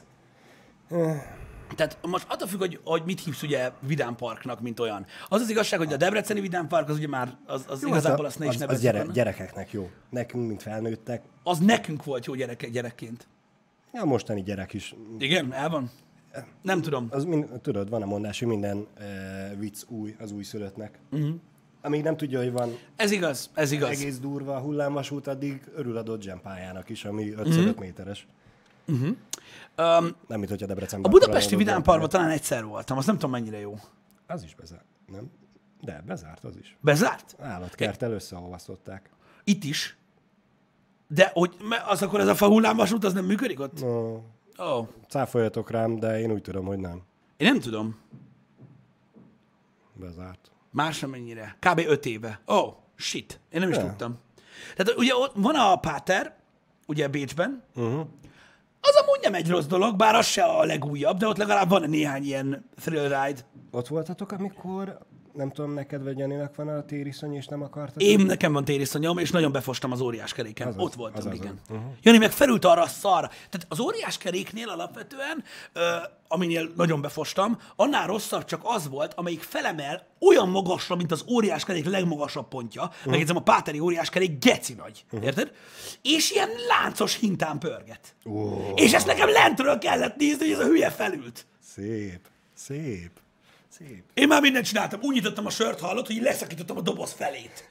Tehát most attól függ, hogy, hogy mit hívsz ugye Vidám Parknak, mint olyan. Az az igazság, hogy a Debreceni Vidám Park az ugye már, az, az igazából azt ne is az, az gyere, gyerekeknek jó. Nekünk, mint felnőttek. Az nekünk volt jó gyerek, gyerekként. A mostani gyerek is. Igen, el van? Nem tudom. Az mind, tudod, van a mondás, hogy minden uh, vicc új az újszülöttnek. Mhm. Uh-huh. Amíg nem tudja, hogy van Ez igaz, ez igaz. egész durva a hullámvasút, addig örül a Dodge pályának is, ami 5 uh méteres. Um, Nem, mint hogyha a Debrecenben. budapesti akkor Vidám lenne Parkban talán egyszer voltam, azt nem tudom mennyire jó. Az is bezárt, nem? De, bezárt az is. Bezárt? Állatkerttel összeolvasztották. Itt is. De hogy az akkor ez a fa hullámvasút, az nem működik ott? No, Ó, oh, cáfoljatok rám, de én úgy tudom, hogy nem. én nem tudom. Bezárt. Más sem mennyire. Kb. 5 éve. Oh, shit. Én nem is Ja. tudtam. Tehát ugye ott van a Páter, ugye Bécsben, Uh-huh. Az amúgy nem egy rossz dolog, bár az se a legújabb, de ott legalább van néhány ilyen thrill ride. Ott voltatok, amikor nem tudom, neked vagy Janinak van a tériszony, és nem akartad? Én nekem van tériszonyom, és nagyon befostam az óriás keréken. Azaz, Ott voltam, azaz, igen. uh-huh. Jani meg felült arra a szarra. Tehát az óriás keréknél alapvetően, ö, aminél nagyon befostam, annál rosszabb csak az volt, amelyik felemel olyan magasra, mint az óriás kerék legmagasabb pontja. Uh-huh. Megjegyzem, a páteri óriás kerék geci nagy. Uh-huh. Érted? És ilyen láncos hintán pörget. Ó, És ezt nekem lentről kellett nézni, hogy ez a hülye felült. szép, szép, szép. Én már mindent csináltam. Úgy nyitottam a sört, hallott, hogy leszakítottam a doboz felét.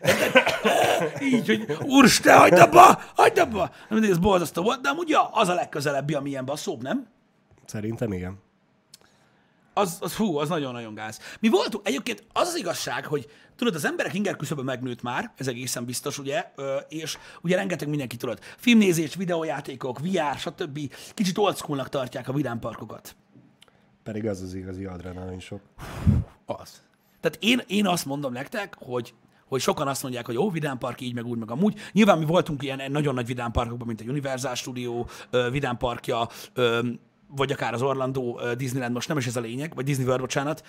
Így, hogy úristen, hagyd abba, hagyd abba. Mindegy, ez borzasztó volt, de amúgy ja, az a legközelebbi, ami ilyen baszóbb, nem? Szerintem igen. Az, az hú, az nagyon-nagyon gáz. Mi voltunk, egyébként az az igazság, hogy tudod, az emberek inger küszöbe megnőtt már, ez egészen biztos, ugye, Ö, és ugye rengeteg mindenki tudod. Filmnézés, videójátékok, VR, stb. Kicsit old tartják a vidámparkokat. Pedig az az igazi adrenalin sok. Az. Tehát én, én azt mondom nektek, hogy hogy sokan azt mondják, hogy ó, vidámpark így, meg úgy, meg amúgy. Nyilván mi voltunk ilyen nagyon nagy vidámparkokban, mint a Universal Studio vidámparkja, vagy akár az Orlando Disneyland, most nem is ez a lényeg, vagy Disney World, bocsánat.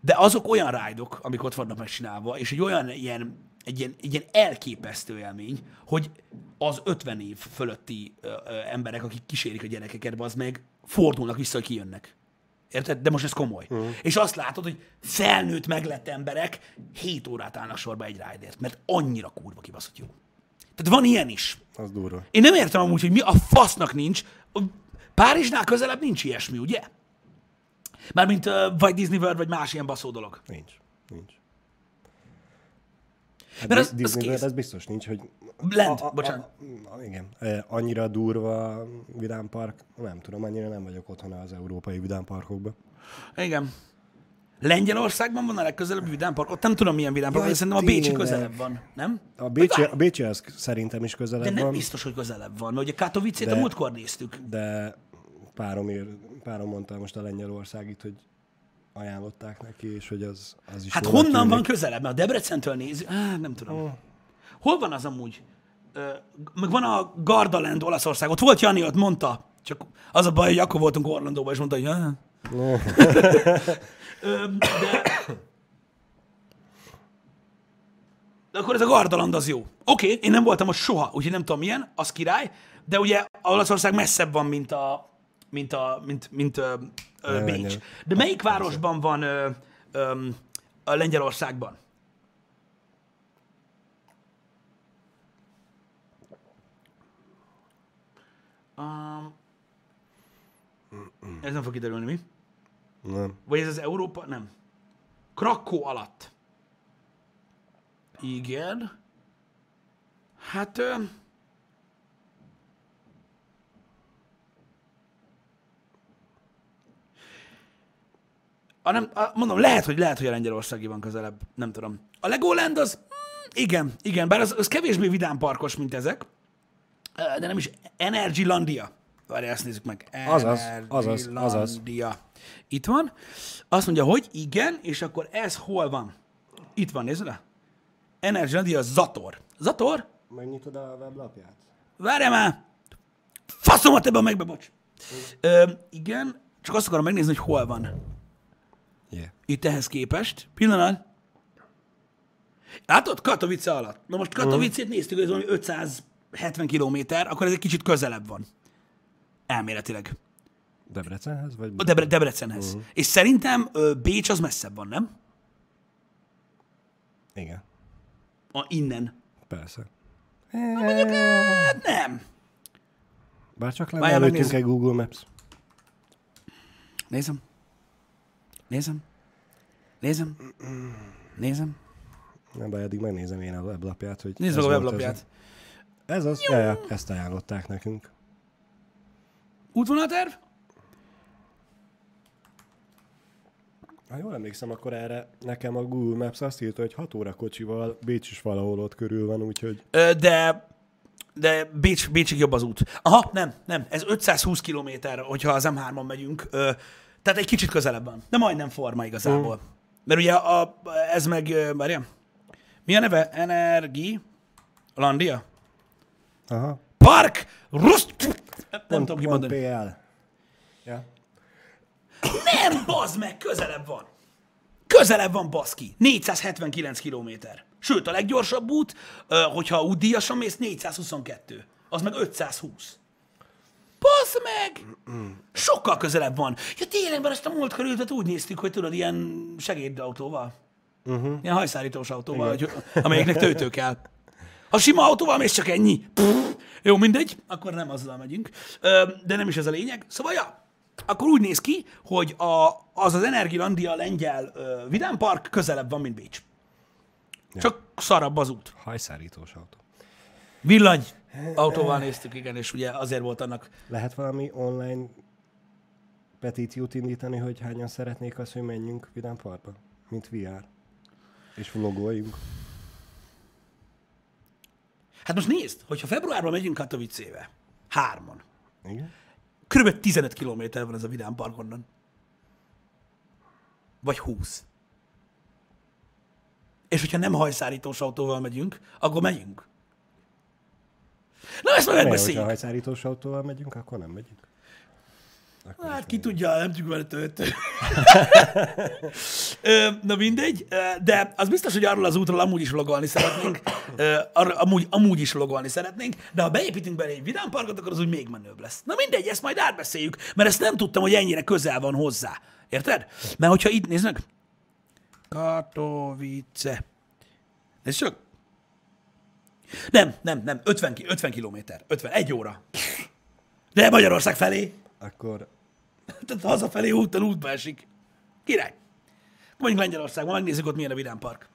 De azok olyan rájdok, amik ott vannak megcsinálva, és egy olyan ilyen, egy ilyen, egy ilyen elképesztő élmény, hogy az 50 év fölötti emberek, akik kísérik a gyerekeket, az meg fordulnak vissza, hogy kijönnek. Érted? De most ez komoly. Uh-huh. És azt látod, hogy felnőtt, meglett emberek 7 órát állnak sorba egy rájdért, mert annyira kurva kibaszott jó. Tehát van ilyen is. Az durva. Én nem értem amúgy, hogy mi a fasznak nincs. Párizsnál közelebb nincs ilyesmi, ugye? Mármint uh, vagy Disney World, vagy más ilyen baszó dolog. Nincs. Nincs. Hát Mert az- az Disney kész. World, ez biztos nincs, hogy... Lent, bocsánat. A, igen. E, Annyira durva vidámpark, nem tudom, annyira nem vagyok otthon az európai vidámparkokban. Igen. Lengyelországban van a legközelebbi vidámpark. Ott nem tudom, milyen vidámpark, de szerintem a Bécsi közelebb van, nem? A Bécsi, a Bécsi az szerintem is De közelebb nem van, biztos, hogy közelebb van, mert ugye Katowice-t a De- múltkor néztük. de párom, ér, párom mondta most a Lengyelországit, hogy ajánlották neki, és hogy az, az is Hát honnan tűnik. van közelebb? Mert a Debrecentől néz, Á, nem tudom. Hol van az amúgy? Ö, meg van a Gardaland Olaszország. Ott volt Jani, ott mondta. Csak az a baj, hogy akkor voltunk Orlandóban, és mondta, hogy "Ah." Ö, de... de akkor ez a Gardaland az jó. Oké, okay, én nem voltam ott soha, úgyhogy nem tudom milyen, az király, de ugye Olaszország messzebb van, mint a, mint a, mint, mint ö, ö, Bécs. De melyik városban van ö, ö, a Lengyelországban? Um, ez nem fog kiderülni, mi? Nem. Vagy ez az Európa? Nem. Krakó alatt. Igen. Hát... Ö... A nem, a, mondom, lehet, hogy lehet, hogy a Lengyelországi van közelebb. Nem tudom. A Legoland az... Mm, igen, igen, bár az, az kevésbé vidám parkos, mint ezek. De nem is Energylandia. Várj, ezt nézzük meg. Azaz, azaz, azaz. Itt van. Azt mondja, hogy igen, és akkor ez hol van? Itt van, nézd le. Energylandia Zator. Zator? Megnyitod a weblapját? Várj már! Faszomat ebben megbe, bocs. Ö, igen, csak azt akarom megnézni, hogy hol van. Yeah. Itt ehhez képest. Pillanat. Látod? Katowice alatt. Na most Katowice-t néztük, hogy ez valami 570 kilométer, akkor ez egy kicsit közelebb van. Elméletileg. Debrecenhez? Vagy A Debre- Debrecenhez. Uh-huh. És szerintem ö, Bécs az messzebb van, nem? Igen, A, innen. persze. Hát nem. Bár csak lenne előttünk egy Google Maps. Nézem. Nézem. Nézem. Nézem. Nem baj, addig megnézem én a weblapját, hogy Nézd meg a weblapját. Ez, ez az? Ja, ezt ajánlották nekünk. Útvonalterv? Ha jól emlékszem, akkor erre nekem a Google Maps azt írta, hogy 6 óra kocsival Bécs is valahol ott körül van, úgyhogy Ö, de de Bécs, Bécsig jobb az út. Aha, nem, nem. Ez 520 kilométer, hogyha az M3-on megyünk. Ö, tehát egy kicsit közelebb van. De majdnem forma igazából. Mm. Mert ugye a, ez meg, várjál. Mi a neve? Energi? Landia? aha, Park! Rust! Nem, nem tudom Pont kimondani. PL. Ja. Nem, bazd meg, közelebb van. Közelebb van, baszki. 479 kilométer. Sőt, a leggyorsabb út, hogyha útdíjasan mész, 422. Az meg 520. Basz meg! Sokkal közelebb van. Ja tényleg, mert ezt a múlt körültet úgy néztük, hogy tudod, ilyen segédautóval. Uh-huh. Ilyen hajszárítós autóval, hogy, amelyiknek töltő kell. Ha sima autóval mész, csak ennyi. Pff, jó, mindegy, akkor nem azzal megyünk. Ö, De nem is ez a lényeg. Szóval, ja, akkor úgy néz ki, hogy a, az az Energilandia lengyel ö, vidámpark közelebb van, mint Bécs. Csak szarabb az út. Hajszárítós autó. Villany autóval néztük, igen, és ugye azért volt annak. Lehet valami online petíciót indítani, hogy hányan szeretnék azt, hogy menjünk Vidám Parkba, mint VR. És vlogoljunk. Hát most nézd, hogyha februárban megyünk Katowice-be, hárman, Igen? Körülbelül 15 kilométer van ez a Vidám Park onnan. Vagy 20. És hogyha nem hajszárítós autóval megyünk, akkor megyünk. Na, ezt hogyha megbeszéljük. hajszárítós autóval megyünk, akkor nem megyünk. Akkor Hát ki tudja, nem tudjuk vele töltő. Ö, Na mindegy, de az biztos, hogy arról az útról amúgy is logolni szeretnénk, arra, amúgy, amúgy is logolni szeretnénk, de ha beépítünk bele egy vidámparkot, akkor az úgy még menőbb lesz. Na mindegy, ezt majd átbeszéljük, mert ezt nem tudtam, hogy ennyire közel van hozzá. Érted? Mert hogyha itt nézd meg. Katowice. Ez csak. Nem, nem, nem, 50, ki- 50 kilométer, 50, egy óra. De Magyarország felé. Akkor Tehát hazafelé úton útba esik. Király. Mondjuk Lengyelországban, megnézzük ott milyen a Vidám Park.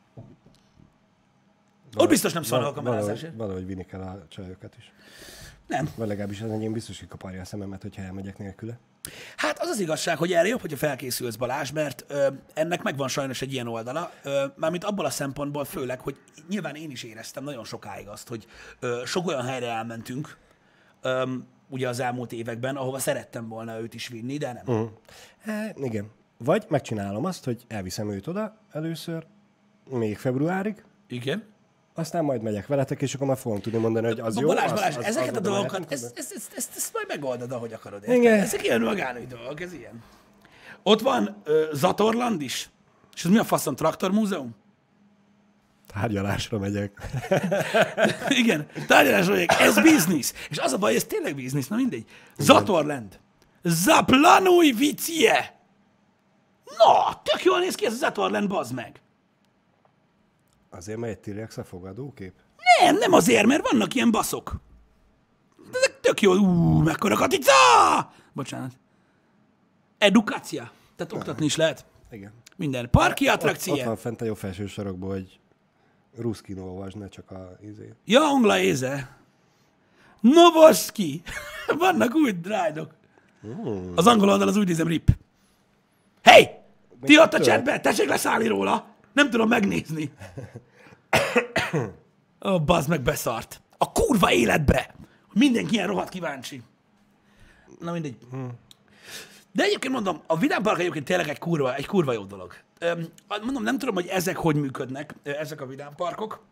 Ott biztos nem szar a kamerázásért. valahogy, valahogy vinni kell a csajokat is. Nem. Vagy legalábbis az enyém biztos, hogy kaparja a szememet, hogyha elmegyek nélküle. Hát az az igazság, hogy erre jobb, hogyha felkészülsz Balázs, mert ö, ennek megvan sajnos egy ilyen oldala, ö, mármint abból a szempontból főleg, hogy nyilván én is éreztem nagyon sokáig azt, hogy ö, sok olyan helyre elmentünk, ö, ugye az elmúlt években, ahova szerettem volna őt is vinni, de nem. Uh-huh. Hát, igen. Vagy megcsinálom azt, hogy elviszem őt oda először, még februárig, Igen. Aztán majd megyek veletek, és akkor már fogom tudni mondani, hogy az jó. Balázs, az, Balázs, az, ezeket az a dolgokat, ezt, oda. ezt, ezt, ezt, ezt majd megoldod, ahogy akarod. Érted? Igen. Ezek ilyen magánügy dolgok, ez ilyen. Ott van uh, Zatorland is, és ez mi a faszom, traktormúzeum? Tárgyalásra megyek. Igen, tárgyalás vagyok, ez biznisz. És az a baj, ez tényleg biznisz, na mindegy. Zatorland. Zaplanuj vicie. Na, tök jól néz ki ez a Zatorland, bazd meg. Azért, mert egy T-rex a fogadókép? Nem, nem azért, mert vannak ilyen baszok. De ezek tök jó. Ú, mekkora katica! Bocsánat. Edukácia. Tehát oktatni is lehet. Igen. Minden. Parki Ott, ott attrakcie. van fent a jó felső sarokban, hogy ruszkin olvasd, ne csak a izé. Ja, unglaéze. Novoski. Vannak új drájdok. Az angol oldal az úgy nézem rip. Hey! Ti ott a chatben, tessék leszállni róla. Nem tudom megnézni. Ó, oh, bazd meg beszart. A kurva életbe. Mindenki ilyen rohadt kíváncsi. Na mindegy. De egyébként mondom, a Vidám Park egyébként tényleg egy kurva, egy kurva jó dolog. Mondom, nem tudom, hogy ezek hogy működnek, ezek a Vidám Parkok.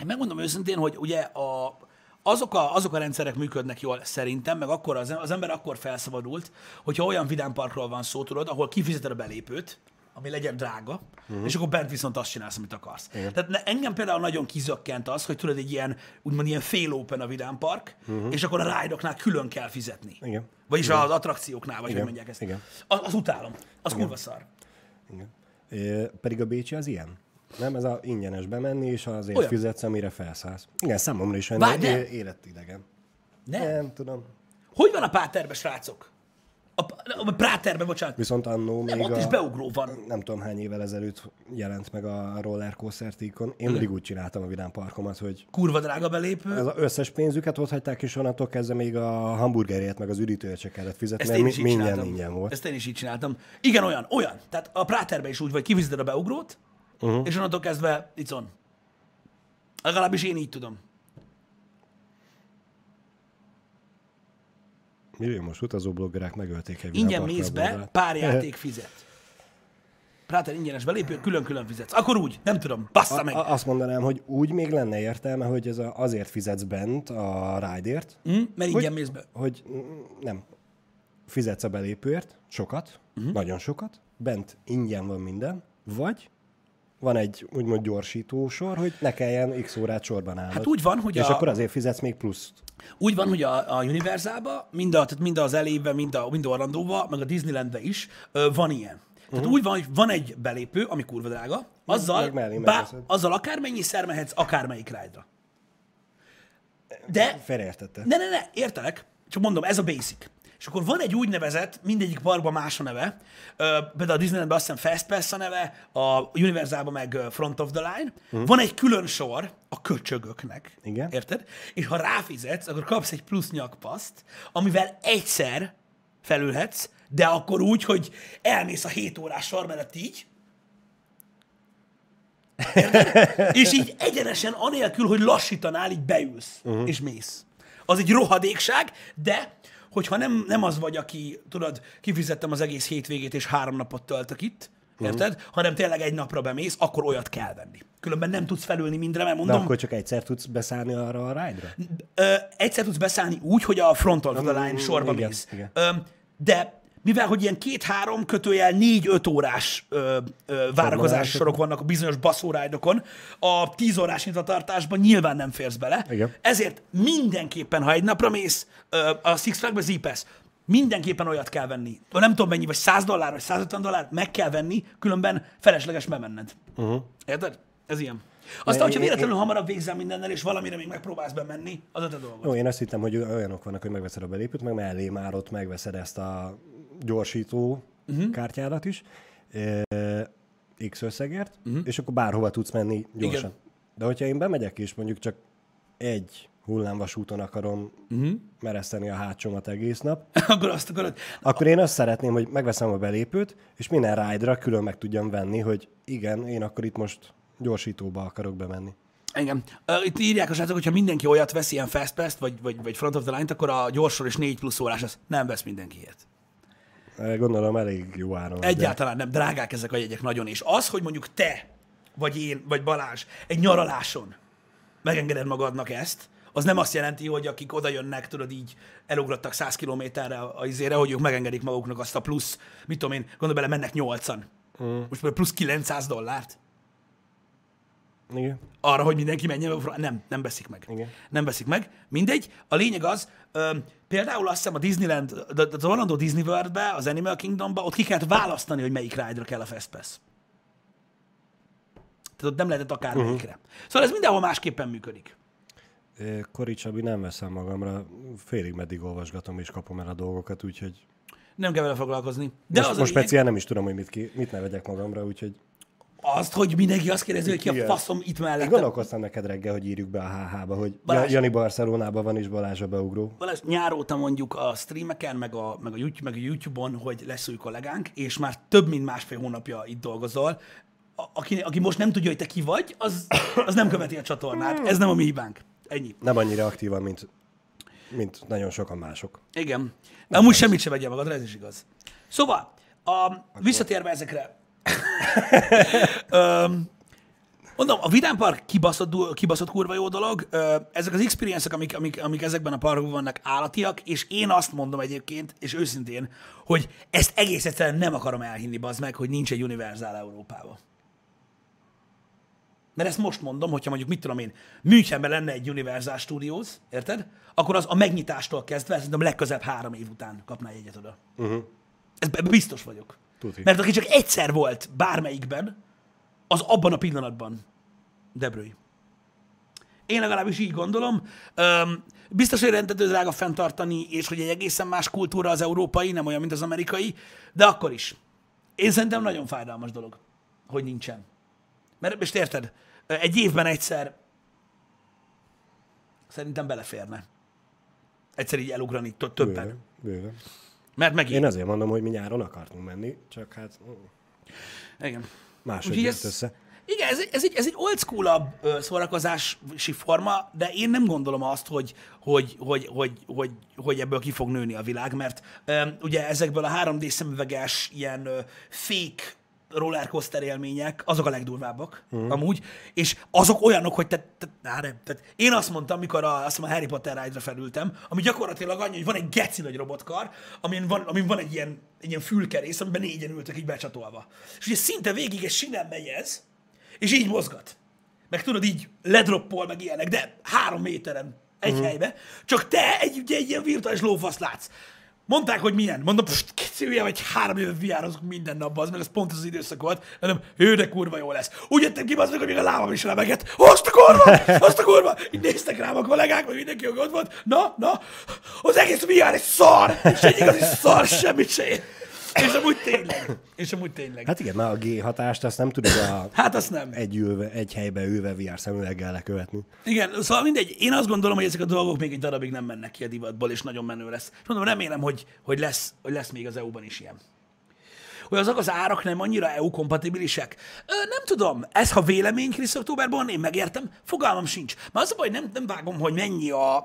Én megmondom őszintén, hogy ugye a, azok, a, azok a rendszerek működnek jól szerintem, meg akkor az, az ember akkor felszabadult, hogyha olyan vidámparkról van szó, tudod, ahol kifizeted a belépőt, ami legyen drága, uh-huh. és akkor bent viszont azt csinálsz, amit akarsz. Igen. Tehát ne, engem például nagyon kizökkent az, hogy tudod, egy ilyen, úgymond ilyen fél open a vidámpark, uh-huh. és akkor a ride kell külön fizetni. Igen. Vagyis az attrakcióknál, vagy hogy mondják ezt. Igen. Az, az utálom. Az kurva szar. Igen. É, pedig a Bécsi az ilyen? Nem, ez a ingyenes bemenni, és azért Olyan. Fizetsz, amire felszállsz. Igen, számomra is olyan életidegen. Nem. Nem, tudom. Hogy van a Páterbe, srácok? A, a Práterbe, bocsánat. Viszont annó még Ott a, is beugró van. nem tudom hány évvel ezelőtt jelent meg a roller coaster tíkon. Én mindig úgy csináltam a Vidám Parkomat, hogy Kurva drága belépő. az összes pénzüket ott hagyták, és onnantól kezdve még a hamburgerért, meg az üdítőért se kellett fizetni, Ezt mert mi, így minden csináltam. ingyen volt. Ezt én is így csináltam. Igen, olyan, olyan. Tehát a Práterbe is úgy vagy, kifizeted a beugrót, uh-huh. és onnantól kezdve on. Legalábbis én így tudom. Milliómos utazóbloggerek megölték egy Ingyen mész be, pár játék fizet. Práter ingyenes belépő, külön-külön fizetsz. Akkor úgy, nem tudom, bassza meg. A, azt mondanám, hogy úgy még lenne értelme, hogy ez a, azért fizetsz bent a ride-ért, Hm? Mert ingyen mész be. hogy mm, nem, fizetsz a belépőért, sokat, uh-huh. nagyon sokat, bent ingyen van minden, vagy van egy úgymond gyorsító sor, hogy ne kelljen x órát sorban állnod. Hát úgy van, hogy És a, akkor azért fizetsz még pluszt. Úgy van, hogy a, a Universalba, mind, a, tehát mind az elébe, mind, a, mind Orlandóba, meg a Disneylandbe is ö, van ilyen. Tehát uh-huh. úgy van, hogy van egy belépő, ami kurva drága, azzal, mellé bá, azzal akármennyi mehetsz akármelyik ride De Félreértette. Ne, ne, ne, értelek. Csak mondom, ez a basic. És akkor van egy úgynevezett, mindegyik parkban más a neve, ö, például a Disneylandben azt hiszem Fast Pass a neve, a Universalban meg Front of the Line. Uh-huh. Van egy külön sor a köcsögöknek. Igen. Érted? És ha ráfizetsz, akkor kapsz egy plusz nyakpaszt, amivel egyszer felülhetsz, de akkor úgy, hogy elmész a 7 órás sor mellett így, Érted? és így egyenesen, anélkül, hogy lassítanál, így beülsz, uh-huh. és mész. Az egy rohadékság, de hogyha nem, nem az vagy, aki, tudod, kifizettem az egész hétvégét, és három napot töltök itt, érted? Uh-huh. Hanem tényleg egy napra bemész, akkor olyat kell venni. Különben nem tudsz felülni mindre, mert De mondom, akkor csak egyszer tudsz beszállni arra a ride-ra? ö, egyszer tudsz beszállni úgy, hogy a front of the line sorba igen, mész. igen. Ö, de mivel, hogy ilyen két-három kötőjel négy-öt órás ö, ö, várakozási sorok vannak a bizonyos baszórájdokon, a tíz órás nyitvatartásban nyilván nem férsz bele. Igen. Ezért mindenképpen, ha egy napra mész ö, a Six Flags-be mindenképpen olyat kell venni. Nem tudom mennyi, vagy 100 dollár, vagy 150 dollár, meg kell venni, különben felesleges bemenned. Uh-huh. Érted? Ez ilyen. Aztán, hogyha én- én- véletlenül hamarabb végzel mindennel, és valamire még megpróbálsz bemenni, az a te dolgod. Jó, én azt hittem, hogy olyanok vannak, hogy megveszed a belépőt, meg mellé már ott megveszed ezt a gyorsító uh-huh. kártyádat is, X összegért, uh-huh. és akkor bárhova tudsz menni gyorsan. Igen. De hogyha én bemegyek, és mondjuk csak egy hullámvasúton akarom uh-huh. mereszteni a hátsómat egész nap, akkor azt akarod. akkor én azt szeretném, hogy megveszem a belépőt, és minden ride-ra külön meg tudjam venni, hogy igen, én akkor itt most gyorsítóba akarok bemenni. Uh, itt írják a srácok, hogyha mindenki olyat vesz, ilyen fast pass vagy, vagy, vagy front of the line-t, akkor a gyorsor és 4 plusz órás, az nem vesz mindenki ilyet. Eh, Gondolom elég jó áron. Egyáltalán nem, drágák ezek a jegyek nagyon, és az, hogy mondjuk te, vagy én, vagy Balázs egy nyaraláson megengeded magadnak ezt, az nem azt jelenti, hogy akik oda jönnek, tudod, így elugrottak 100 kilométerre a izére, hogy ők megengedik maguknak azt a plusz, mit tudom én, gondolj bele, mennek 8-an. Mm. Most plusz 900 dollárt. Igen. arra, hogy mindenki menjen, nem, nem veszik meg. Igen. Nem veszik meg. Mindegy. A lényeg az, ö, például azt hiszem a Disneyland, az Orlando Disney World-be, az Animal Kingdomba, ott ki kellett választani, hogy melyik ride kell a Fast Pass. Tehát ott nem lehetett akármelyikre. Uh-huh. Szóval ez mindenhol másképpen működik. Kori Csabi, nem veszem magamra, félig meddig olvasgatom és kapom el a dolgokat, úgyhogy Nem kell vele foglalkozni. De most, az most speciál nem is tudom, hogy mit, ki, mit ne vegyek magamra, úgyhogy azt, hogy mindenki azt kérdezi, hogy ki a Igen. faszom itt én mellett. gondolkoztam neked reggel, hogy írjuk be a HH-ba, hogy Balázs. Ja- Jani Barcelonában van és Balázs a beugró. Balázs, nyár óta mondjuk a streameken, meg a, meg a, YouTube, meg a YouTube-on, hogy lesz új kollégánk, és már több mint másfél hónapja itt dolgozol. A, aki, aki most nem tudja, hogy te ki vagy, az, az nem követi a csatornát. Ez nem a mi hibánk. Ennyi. Nem annyira aktívan, mint, mint nagyon sokan mások. Igen. De amúgy semmit sem vegyél magadra, ez is igaz. Szóval, a, visszatérve ezekre. Öm, Mondom, a Vidám Park kibaszott, kibaszott kurva jó dolog. Ezek az experience amik, amik, amik ezekben a parkokban vannak állatiak, és én azt mondom egyébként, és őszintén, hogy ezt egész egyszerűen nem akarom elhinni, bazd meg, hogy nincs egy Universal Európában. Mert ezt most mondom, hogyha mondjuk, mit tudom én, Münchenben lenne egy Universal Studios, érted? Akkor az a megnyitástól kezdve, szerintem legközebb három év után kapná egyet oda. Uh-huh. Ebben biztos vagyok. Tuti. Mert aki csak egyszer volt bármelyikben, az abban a pillanatban Debrői. Én legalábbis így gondolom. Öm, biztos, hogy rendető drága fenntartani, és hogy egy egészen más kultúra az európai, nem olyan, mint az amerikai, de akkor is. Én szerintem nagyon fájdalmas dolog, hogy nincsen. Mert most érted, egy évben egyszer szerintem beleférne. Egyszer így elugrani tö- többen. Bőven, bőven. Mert megint. Én azért mondom, hogy mi nyáron akartunk menni, csak hát mm, Igen. máshogy jött ez- össze. Igen, ez, egy- ez, egy, ez egy old school szórakozási forma, de én nem gondolom azt, hogy, hogy, hogy, hogy, hogy, hogy ebből ki fog nőni a világ, mert um, ugye ezekből a 3D szemüveges, ilyen uh, fake rollercoaster élmények, azok a legdurvábbak, mm. amúgy, és azok olyanok, hogy te, te, á, nem, tehát én azt mondtam, mikor a, azt hiszem a Harry Potter ride felültem, ami gyakorlatilag annyi, hogy van egy geci nagy robotkar, amin van, amin van egy ilyen, egy ilyen fülkerész, amiben négyen ültek így becsatolva. És ugye szinte végig egy sinem megy ez, és így mozgat. Meg tudod, így ledroppol, meg ilyenek, de három méteren egy uh-huh. helybe, csak te egy, ugye, egy ilyen virtuális lófasz látsz. Mondták, hogy milyen. Mondom, kicsi, vagy három éve viározok minden nap, az meg ez pont az, időszak volt. Mondom, ő de kurva jó lesz. Úgy jöttem ki, az hogy még a lábam is remegett. Azt a kurva! Azt a kurva! Így néztek rám a kollégák, vagy mindenki, aki volt. Na, na, az egész VR egy szar! És egy igazi szar, semmit se ér. És amúgy tényleg. És amúgy tényleg. Hát igen, már a G hatást azt nem tudod a Hát azt nem. egy, ülve, egy helybe ülve VR szemüveggel lekövetni. Igen, szóval mindegy. Én azt gondolom, hogy ezek a dolgok még egy darabig nem mennek ki a divatból, és nagyon menő lesz. És mondom, remélem, hogy, hogy, lesz, hogy lesz még az EU-ban is ilyen. Hogy azok az árak nem annyira EU-kompatibilisek? Ö, nem tudom. Ez, ha vélemény Krisz októberben, én megértem, fogalmam sincs. Mert az a baj, nem, nem vágom, hogy mennyi a,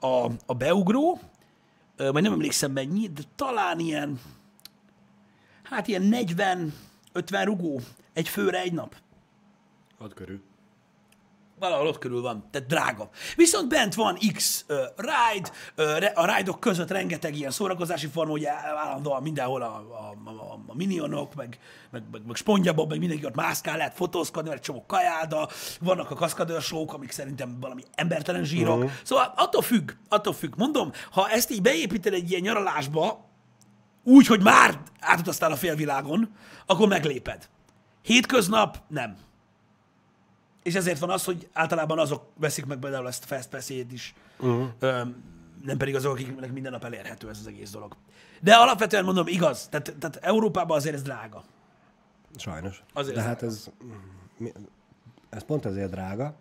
a, a beugró, ö, nem emlékszem mennyi, de talán ilyen, hát ilyen 40-50 rugó egy főre egy nap. Ott körül. Valahol ott körül van, tehát drága. Viszont bent van X uh, ride, uh, a ride között rengeteg ilyen szórakozási forma, ugye állandóan mindenhol a, a, a, a minionok, meg, meg, meg, meg spongyabob, meg mindenki ott mászkál, lehet fotózkodni, mert csomó kajáda, vannak a kaszkadőrsók, amik szerintem valami embertelen zsírok. Uh-huh. Szóval attól függ, attól függ. Mondom, ha ezt így beépíted egy ilyen nyaralásba, úgy, hogy már átutaztál a félvilágon, akkor megléped. Hétköznap nem. És ezért van az, hogy általában azok veszik meg például ezt a Fast pass is, uh-huh. Öm, nem pedig azok, akiknek minden nap elérhető ez az egész dolog. De alapvetően mondom, igaz, tehát, tehát Európában azért ez drága. Sajnos. Azért De ez hát ez, mi- ez pont azért drága,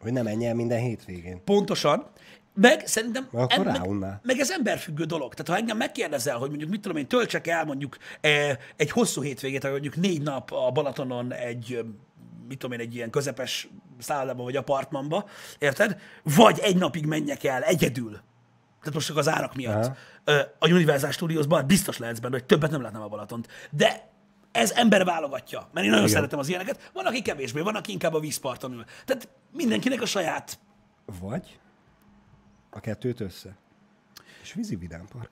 hogy nem menj el minden hétvégén. Pontosan. Meg szerintem Akkor em- meg, meg ez emberfüggő dolog. Tehát ha engem megkérdezel, hogy mondjuk mit tudom én, töltsek el mondjuk eh, egy hosszú hétvégét, vagy mondjuk négy nap a Balatonon egy, eh, mit tudom én, egy ilyen közepes szállodában vagy apartmanba, érted? Vagy egy napig menjek el egyedül. Tehát most csak az árak miatt. Aha. Ö, A Universal Studiosban biztos lehetsz benne, hogy többet nem látnám a Balatont. De ez ember válogatja, mert én nagyon Igen. szeretem az ilyeneket. Van, aki kevésbé, van, aki inkább a vízparton ül. Tehát mindenkinek a saját Vagy a kettőt össze. És vízi vidámpark.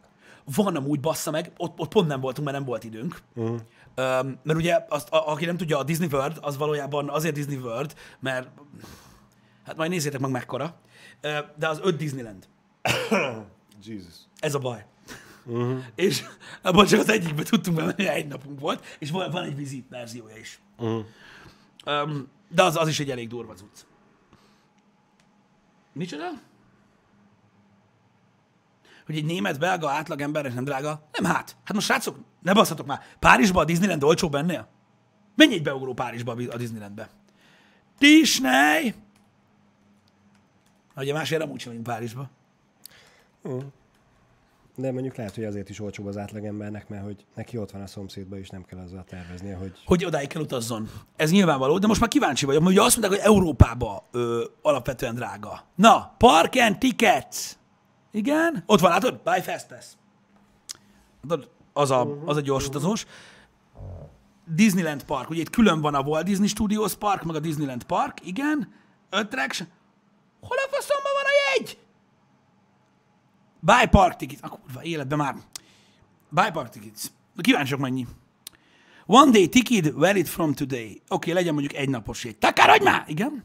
Van amúgy, bassza meg, ott, ott pont nem voltunk, mert nem volt időnk. Uh-huh. Um, mert ugye, azt, a, aki nem tudja, a Disney World, az valójában azért Disney World, mert hát majd nézzétek meg mekkora, de az öt Disneyland. Jesus. Ez a baj. Uh-huh. És abban csak az egyikbe tudtunk bemenni, egy napunk volt, és van, van egy vízi verziója is. Uh-huh. Um, de az, az is egy elég durva cucc. Micsoda? Hogy egy német, belga átlagembernek nem drága? Nem hát. Hát most srácok, ne basszatok már. Párizsba a Disneyland olcsóbb ennél? Menj egy beugró Párizsba a Disneylandbe. Disney! Ugye másért amúgy sem megyünk Párizsba. De mondjuk lehet, hogy azért is olcsóbb az átlagembernek, mert hogy neki ott van a szomszédban, és nem kell azzal terveznie, hogy hogy odáig kell utazzon. Ez nyilvánvaló, de most már kíváncsi vagyok, mert ugye azt mondták, hogy Európába ö, alapvetően drága. Na, Park and Tickets. Igen? Ott van, látod? Buy Fast Pass. Az a, az a gyors utazós. Disneyland Park. Ugye itt külön van a Walt Disney Studios Park, meg a Disneyland Park. Igen. Attraction. Hol a faszomban van a jegy? Buy Park Tickets. A kurva életben már. Buy Park Tickets. De kíváncsi vagyok mennyi. One day ticket valid from today. Oké, okay, legyen mondjuk egy napos jegy. Takarodj már! Igen.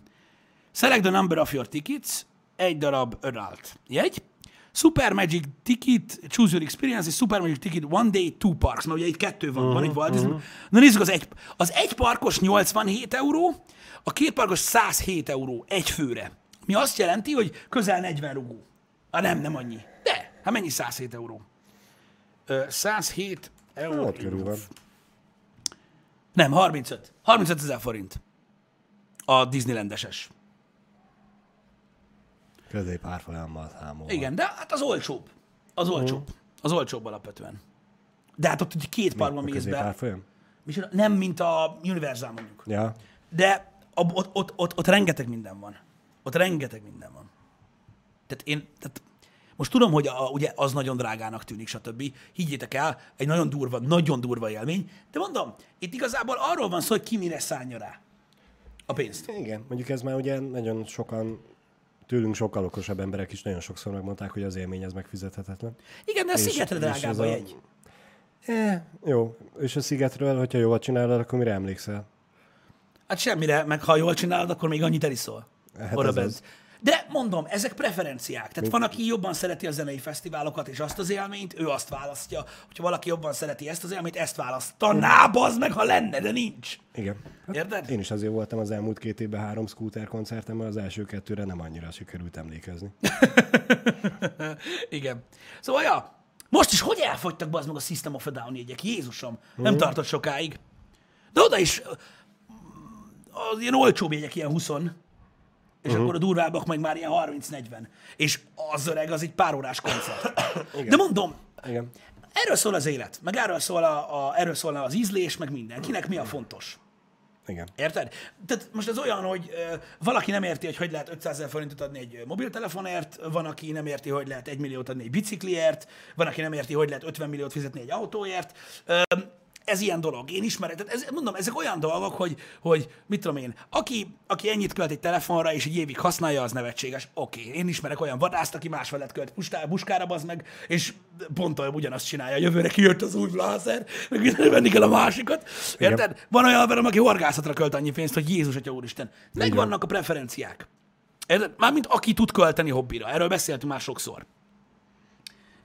Select the number of your tickets. Egy darab adult jegy. Super Magic Ticket, Choose Your Experience, és Super Magic Ticket One Day, Two Parks. Mert ugye itt kettő van, uh-huh, van egy Walt Disney. Na nézzük, az egy, az egy parkos 87 euró, a két parkos 107 euró egy főre. Mi azt jelenti, hogy közel 40 rugó. Ah, nem, nem annyi. De, hát mennyi 107 euró? Ö, 107 euró. ott körül van. Nem, 35. 35 ezer forint. A Disneylandeses. Közép árfolyammal számol. Igen, de hát az olcsóbb. Az olcsóbb. Az olcsóbb alapvetően. De hát ott ugye két parkban A mész be. árfolyam? Nem, mint a Universal mondjuk. Ja. De ott, ott, ott, ott rengeteg minden van. Ott rengeteg minden van. Tehát én, tehát Most tudom, hogy a, ugye az nagyon drágának tűnik, stb. Higgyétek el, egy nagyon durva, nagyon durva élmény, de mondom, itt igazából arról van szó, hogy ki mire szállja rá a pénzt. Igen, mondjuk ez már ugye nagyon sokan, tőlünk sokkal okosabb emberek is nagyon sokszor megmondták, hogy az élmény ez megfizethetetlen. Igen, de a szigetre és drágább ez a jegy. Eh, jó, és a szigetről, hogyha jól csinálod, akkor mire emlékszel? Hát semmire, meg ha jól csinálod, akkor még annyit eliszol. Hát Oda ez. De mondom, ezek preferenciák. Tehát van, aki jobban szereti a zenei fesztiválokat és azt az élményt, ő azt választja. Hogyha valaki jobban szereti ezt az élményt, ezt választaná, bazd meg, ha lenne, de nincs. Igen. Hát Érted? Én is azért voltam az elmúlt két évben három scooter koncerten, az első kettőre nem annyira sikerült emlékezni. Igen. Szóval, ja, most is hogy elfogytak be az meg a System of a Down jegyek? Jézusom, nem tartott sokáig. De oda is az ilyen olcsóbb jegyek, ilyen 20 és uh-huh. akkor a durvábbak meg már ilyen 30-40. És az öreg, az egy pár órás koncert. De mondom, Igen. erről szól az élet, meg erről szól, a, a, erről szól az ízlés, meg minden. Kinek mi a fontos. Igen. Érted? Tehát most ez olyan, hogy ö, valaki nem érti, hogy hogy lehet 500 ezer forintot adni egy mobiltelefonért, van, aki nem érti, hogy lehet 1 milliót adni egy bicikliért, van, aki nem érti, hogy lehet 50 milliót fizetni egy autóért. Ö, ez ilyen dolog. Én ismerek. Tehát ez, mondom, ezek olyan dolgok, hogy, hogy mit tudom én, aki, aki ennyit költ egy telefonra, és egy évig használja, az nevetséges. Oké, okay. én ismerek olyan vadászt, aki más felett költ pustá, buskára, az meg, és pont olyan ugyanazt csinálja. Jövőre kijött az új blázer, meg venni kell a másikat. Érted? Van olyan emberem, aki horgászatra költ annyi pénzt, hogy Jézus, Atya Úristen. Megvannak a preferenciák. Érted? Mármint aki tud költeni hobbira. Erről beszéltünk már sokszor.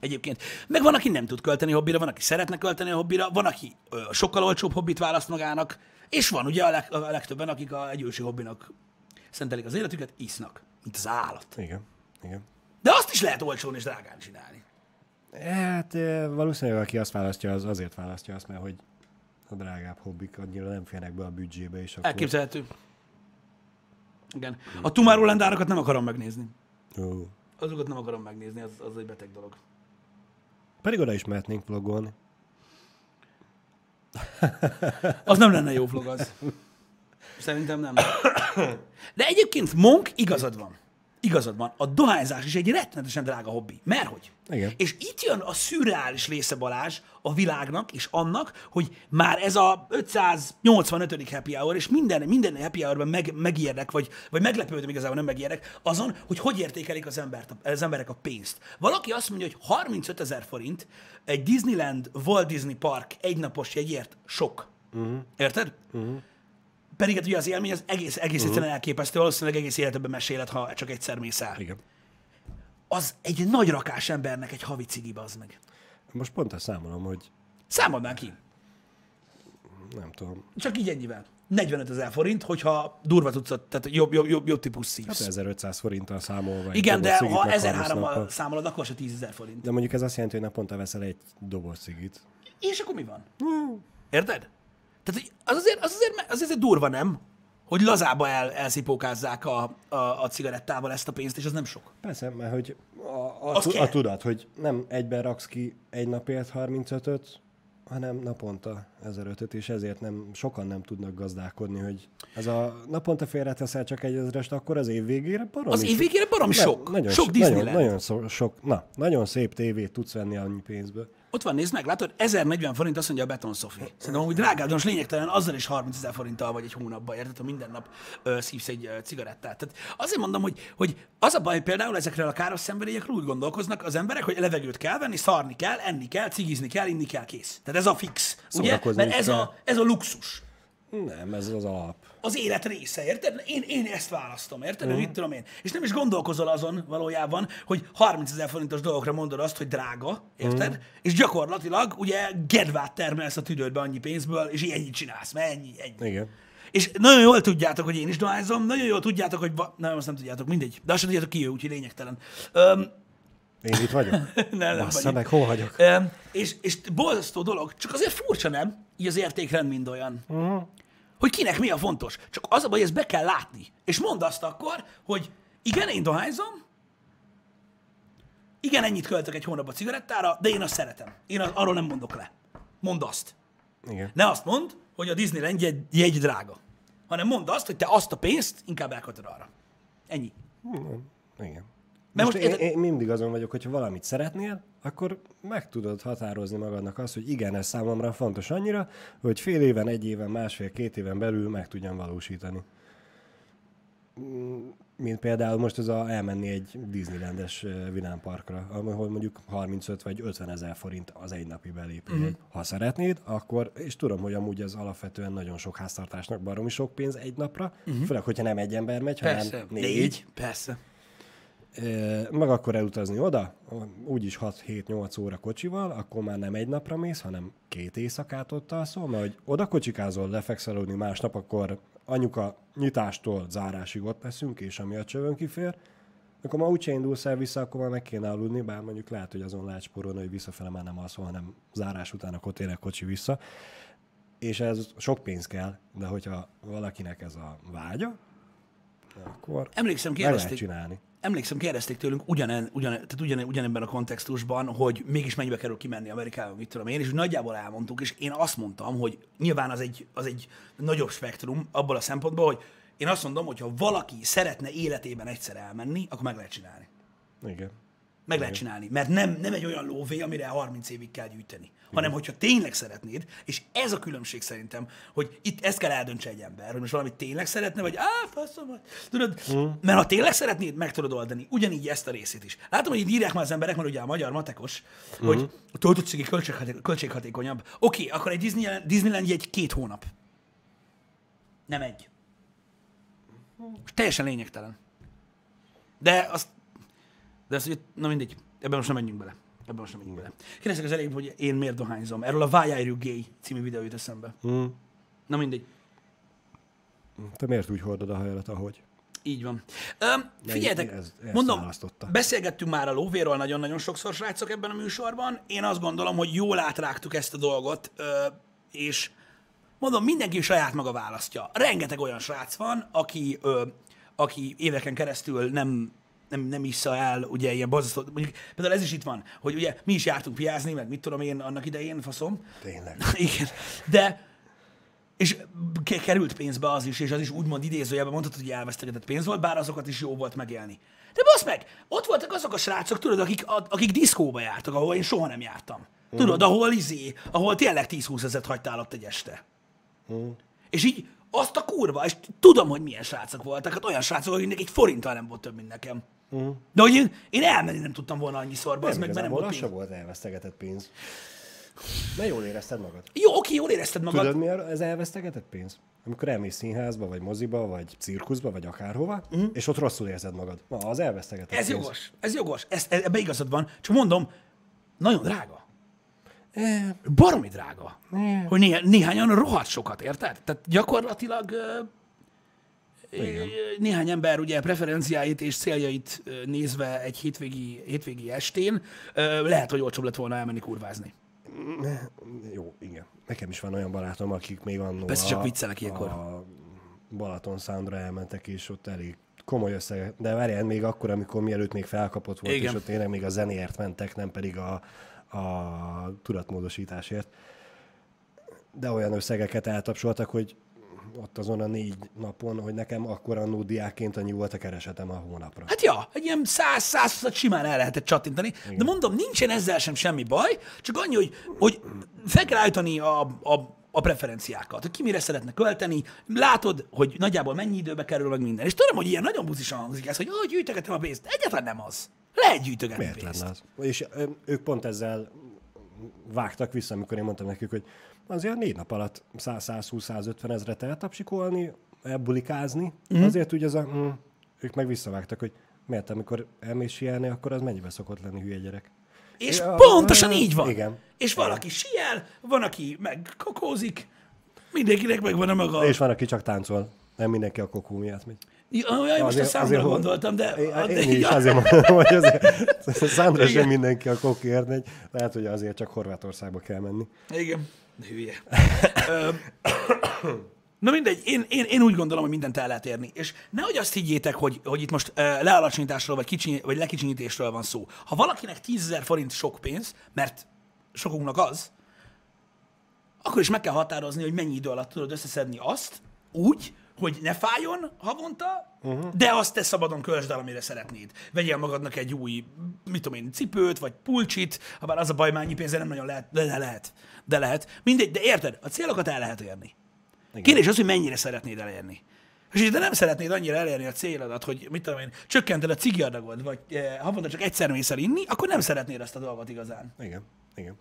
Egyébként. Meg van, aki nem tud költeni hobbira, van, aki szeretne költeni a hobbira, van, aki ö, sokkal olcsóbb hobbit választ magának, és van ugye a, leg, a legtöbben, akik a egy ősi hobbinak szentelik az életüket, isznak, mint az állat. Igen. Igen. De azt is lehet olcsón és drágán csinálni. Hát valószínűleg aki azt választja, az azért választja azt, mert hogy a drágább hobbik annyira nem férnek be a büdzsébe, és akkor... Elképzelhető. Igen. A Tomorrowland árakat nem akarom megnézni. Ó. Azokat nem akarom megnézni, az, az egy beteg dolog. Pedig oda is mehetnénk vlogolni. Az nem lenne jó vlog az. Szerintem nem. De egyébként Monk igazad van. Igazad van. A dohányzás is egy rettenetesen drága hobbi. Mert hogy? Igen. És itt jön a szürreális része Balázs a világnak és annak, hogy már ez a 585. happy hour, és minden, minden happy hourban meg, megijedek, vagy, vagy meglepődöm igazából, nem megijedek, azon, hogy hogy értékelik az, embert, az emberek a pénzt. Valaki azt mondja, hogy 35 ezer forint egy Disneyland Walt Disney Park egynapos jegyért sok. Uh-huh. Érted? Uh-huh. Pedig hát ugye az élmény az egész, egész uh-huh. egyszerűen elképesztő, valószínűleg egész életedben meséled, ha csak egyszer mész el. Igen. Az egy nagy rakás embernek egy havi cigi, az meg. Most pont azt számolom, hogy Számold már ki. nem tudom, Csak így ennyivel. 45 ezer forint, hogyha durva tudsz, tehát jobb, jobb, jobb, jobb típus szívsz. hát 1500 forinttal számolva. Igen, de ha meg 1003 30 mal nappal. számolod, akkor se 10 ezer forint. De mondjuk ez azt jelenti, hogy naponta veszel egy doboz cigit. És akkor mi van? Érted? Tehát hogy az azért, az azért, az azért durva, nem? Hogy lazába el, elszipókázzák a, a, a cigarettával ezt a pénzt, és az nem sok. Persze, mert hogy a, a, tu- a tudat, hogy nem egyben raksz ki egy napért 35-öt, hanem naponta 1005 és ezért nem, sokan nem tudnak gazdálkodni, hogy ez a naponta félreteszel csak egy ezerest, akkor az év végére baromi Az év sok- végére baromi Nem, sok. Nagyon, sok so- Disneyland. nagyon, nagyon szó, sok, na, nagyon szép tévét tudsz venni annyi pénzből. Ott van, nézd meg, látod, 1040 forint azt mondja a Beton Sofi. Szerintem amúgy drágább, de most lényegtelen, azzal is 30 ezer forinttal vagy egy hónapban, érted, ha minden nap ö, szívsz egy ö, cigarettát. Tehát azért mondom, hogy, hogy az a baj, például ezekről a káros szenvedélyekről úgy gondolkoznak az emberek, hogy levegőt kell venni, szarni kell, enni kell, cigizni kell, inni kell, kész. Tehát ez a fix. Ugye? Mert ez a, ez a luxus. Nem, ez az alap. Az élet része, érted? Én, én ezt választom, érted? Uh-huh. Mit tudom én? És nem is gondolkozol azon valójában, hogy 30 ezer forintos dolgokra mondod azt, hogy drága, érted? Uh-huh. És gyakorlatilag ugye gedvát termelsz a tüdődbe annyi pénzből, és ennyit csinálsz, mert ennyi, ennyi. Igen. És nagyon jól tudjátok, hogy én is dohányzom, nagyon jól tudjátok, hogy... Va- nem, azt nem tudjátok, mindegy. De azt sem tudjátok ki ő, úgyhogy lényegtelen. Öm, Én itt vagyok? nem, nem Bassza meg, hol vagyok? Öm, és, és borzasztó dolog, csak azért furcsa nem, így az értékrend mind olyan. Uh-huh. Hogy kinek mi a fontos. Csak az a baj, ezt be kell látni. És mondd azt akkor, hogy igen, én dohányzom, igen, ennyit költök egy hónapba cigarettára, de én azt szeretem. Én az, arról nem mondok le. Mondd azt. Igen. Ne azt mondd, hogy a Disneyland jegy, jegy drága. Hanem mondd azt, hogy te azt a pénzt inkább elköltöd arra. Ennyi. Igen. Most most én, én mindig azon vagyok, hogyha valamit szeretnél, akkor meg tudod határozni magadnak azt, hogy igen, ez számomra fontos annyira, hogy fél éven, egy éven, másfél, két éven belül meg tudjam valósítani. Mint például most ez a elmenni egy Disneylandes ö, vidámparkra, ahol mondjuk 35 vagy 50 ezer forint az egy napi belépő. Mhm. Mm. Ha szeretnéd, akkor, és tudom, hogy amúgy az alapvetően nagyon sok háztartásnak baromi sok pénz egy napra, mm. főleg, hogyha nem egy ember megy. Persze. hanem négy. négy. Persze. Meg akkor elutazni oda, úgyis 6-7-8 óra kocsival, akkor már nem egy napra mész, hanem két éjszakát ott alszol, mert hogy oda kocsikázol, lefekszel aludni másnap, akkor anyuka nyitástól zárásig ott leszünk, és ami a csövön kifér, akkor ma úgyse indulsz el vissza, akkor már meg kéne aludni, bár mondjuk lehet, hogy azon lehet spórolni, hogy visszafele már nem alszol, hanem zárás után akkor tényleg kocsi vissza. És ez sok pénz kell, de hogyha valakinek ez a vágya, akkor Emlékszem, meg lehet kérdezték, csinálni. Emlékszem, kérdezték tőlünk ugyanen, ugyan, tehát ugyan, ugyanebben a kontextusban, hogy mégis mennyibe kerül kimenni Amerikába, mit tudom én, és nagyjából elmondtuk, és én azt mondtam, hogy nyilván az egy, az egy nagyobb spektrum abból a szempontból, hogy én azt mondom, hogy ha valaki szeretne életében egyszer elmenni, akkor meg lehet csinálni. Igen. Meg lehet csinálni, mert nem, nem egy olyan lóvé, amire 30 évig kell gyűjteni. Hanem, hogyha tényleg szeretnéd, és ez a különbség szerintem, hogy itt ezt kell eldöntse egy ember, hogy most valamit tényleg szeretne, vagy á, faszom, tudod, mm. mert ha tényleg szeretnéd, meg tudod oldani. Ugyanígy ezt a részét is. Látom, hogy így írják már az emberek, mert ugye a magyar matekos, mm. hogy a töltöttségi költséghaték, költséghatékonyabb. Oké, okay, akkor egy Disneyland, Disneyland egy két hónap. Nem egy. Most teljesen lényegtelen. De azt de hogy na mindegy, ebben most nem menjünk bele. Ebben most nem menjünk bele. Kérdeztek az elején, hogy én miért dohányzom. Erről a Why Are You Gay című videó jut eszembe. Mm. Na mindegy, Te miért úgy hordod a hajadat, ahogy? így van. Öm, figyeljetek, ez- ezt mondom, beszélgettünk már a lóvéről nagyon-nagyon sokszor, srácok, ebben a műsorban. Én azt gondolom, hogy jól átrágtuk ezt a dolgot, ö, és mondom, mindenki saját maga választja. Rengeteg olyan srác van, aki, ö, aki éveken keresztül nem nem, nem issza el, ugye ilyen borzasztó, mondjuk például ez is itt van, hogy ugye mi is jártunk piázni, meg mit tudom én annak idején, faszom, Tényleg. igen. De, és ke- került pénzbe az is, és az is úgymond idézőjelben mondhatod, hogy elvesztegetett pénz volt, bár azokat is jó volt megélni. De basz meg, ott voltak azok a srácok, tudod, akik, a- akik diszkóba jártak, ahol én soha nem jártam. Tudod, ahol izé, ahol tényleg 10-20 ezeret hagytál ott egy este. És így azt a kurva, és tudom, hogy milyen srácok voltak, hát olyan srácok, akiknek egy forinttal nem volt több, mint nekem. De hogy én, én elmenni nem tudtam volna annyiszor, az meg, mert nem volt az pénz. se volt elvesztegetett pénz. De jól érezted magad. Jó, oké, jól érezted magad. Tudod, mi ez elvesztegetett pénz? Amikor elmész színházba, vagy moziba, vagy cirkuszba, vagy akárhova, uh-huh. és ott rosszul érzed magad. Na, az elvesztegetett. Ez pénz. jogos, ez jogos, ez, ebbe igazad van. Csak mondom, nagyon drága. Eh, Baromi drága. Hogy néhányan rohadt sokat, érted? Tehát gyakorlatilag ö, néhány ember ugye preferenciáit és céljait nézve egy hétvégi, hétvégi estén lehet, hogy olcsóbb lett volna elmenni kurvázni. Jó, igen. Nekem is van olyan barátom, akik még annó Persze, csak viccelek ilyenkor. a Balaton Soundra elmentek, és ott elég komoly összeg, de várjál, még akkor, amikor mielőtt még felkapott volt, Igen. és ott tényleg még a zenéért mentek, nem pedig a, a tudatmódosításért. De olyan összegeket eltapsoltak, hogy ott azon a négy napon, hogy nekem akkor annó diákként annyi volt a keresetem a hónapra. Hát ja, egy ilyen 100-120 simán el lehetett csattintani, de mondom, nincsen ezzel sem semmi baj, csak annyi, hogy, hogy fel kell állítani a, a, a preferenciákat, hogy ki mire szeretne költeni, látod, hogy nagyjából mennyi időbe kerül, meg minden. És tudom, hogy ilyen nagyon buzisan hangzik ez, hogy oh, gyűjtögetem a pénzt. Egyáltalán nem az. Lehet gyűjtögetni Miért pénzt. lenne az? És ők pont ezzel vágtak vissza, amikor én mondtam nekik, hogy azért négy nap alatt 100-120-150 ezret eltapsikolni, elbulikázni, mm. azért úgy ez a... Mm, ők meg visszavágtak, hogy miért, amikor elmész sielni, akkor az mennyibe szokott lenni hülye gyerek. És Ja, pontosan ja, így van. igen. És valaki siel, van, aki meg kokózik, mindenkinek megvan a maga. És van, aki csak táncol. Nem mindenki a kokó miatt megy. Jaj, most a számra gondoltam, de... De- én is ja. azért mondom, hogy azért számra Igen. sem mindenki a kokért megy. Lehet, hogy azért csak Horvátországba kell menni. Igen. Hülye. Na mindegy, én, én, én úgy gondolom, hogy mindent el lehet érni. És nehogy azt higgyétek, hogy, hogy itt most uh, lealacsonyításról vagy, kicsi, vagy lekicsinyítésről van szó. Ha valakinek 10 forint sok pénz, mert sokunknak az, akkor is meg kell határozni, hogy mennyi idő alatt tudod összeszedni azt, úgy, hogy ne fájjon havonta, uh-huh. de azt te szabadon költsd el, amire szeretnéd. Vegyél magadnak egy új, mit tudom én, cipőt, vagy pulcsit, ha bár az a baj, mennyi pénzre nem nagyon lehet, de, de lehet. De lehet. Mindegy, de érted, a célokat el lehet érni. Igen. Kérdés az, hogy mennyire szeretnéd elérni. És ha nem szeretnéd annyira elérni a célodat, hogy mit tudom én, csökkented a cigiadagod, vagy eh, havonta csak egyszer mész el inni, akkor nem szeretnéd ezt a dolgot igazán. Igen, igen.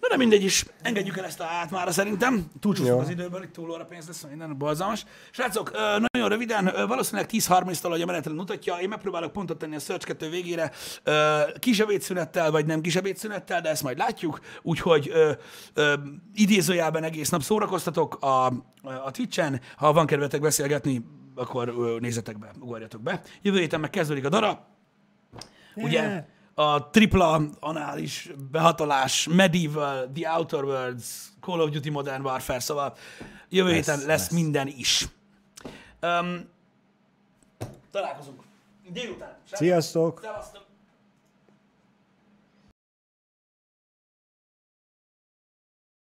Na de mindegy is, engedjük el ezt a át már szerintem. Túlcsúszunk az időből, itt túl óra pénz lesz, minden balzalmas. Srácok, nagyon röviden, valószínűleg 10-30-tal, hogy a menetrend mutatja, én megpróbálok pontot tenni a Search 2 végére, kis ebédszünettel, vagy nem kis ebédszünettel, de ezt majd látjuk, úgyhogy idézőjelben egész nap szórakoztatok a, a Twitch-en, ha van kedvetek beszélgetni, akkor nézzetek be, ugorjatok be. Jövő héten meg kezdődik a dara. Ugye, a tripla anális behatolás, Medieval, The Outer Worlds, Call of Duty Modern Warfare, szóval jövő lesz, héten lesz, lesz minden is. Um, találkozunk. Délután. Sziasztok! Szevasztok!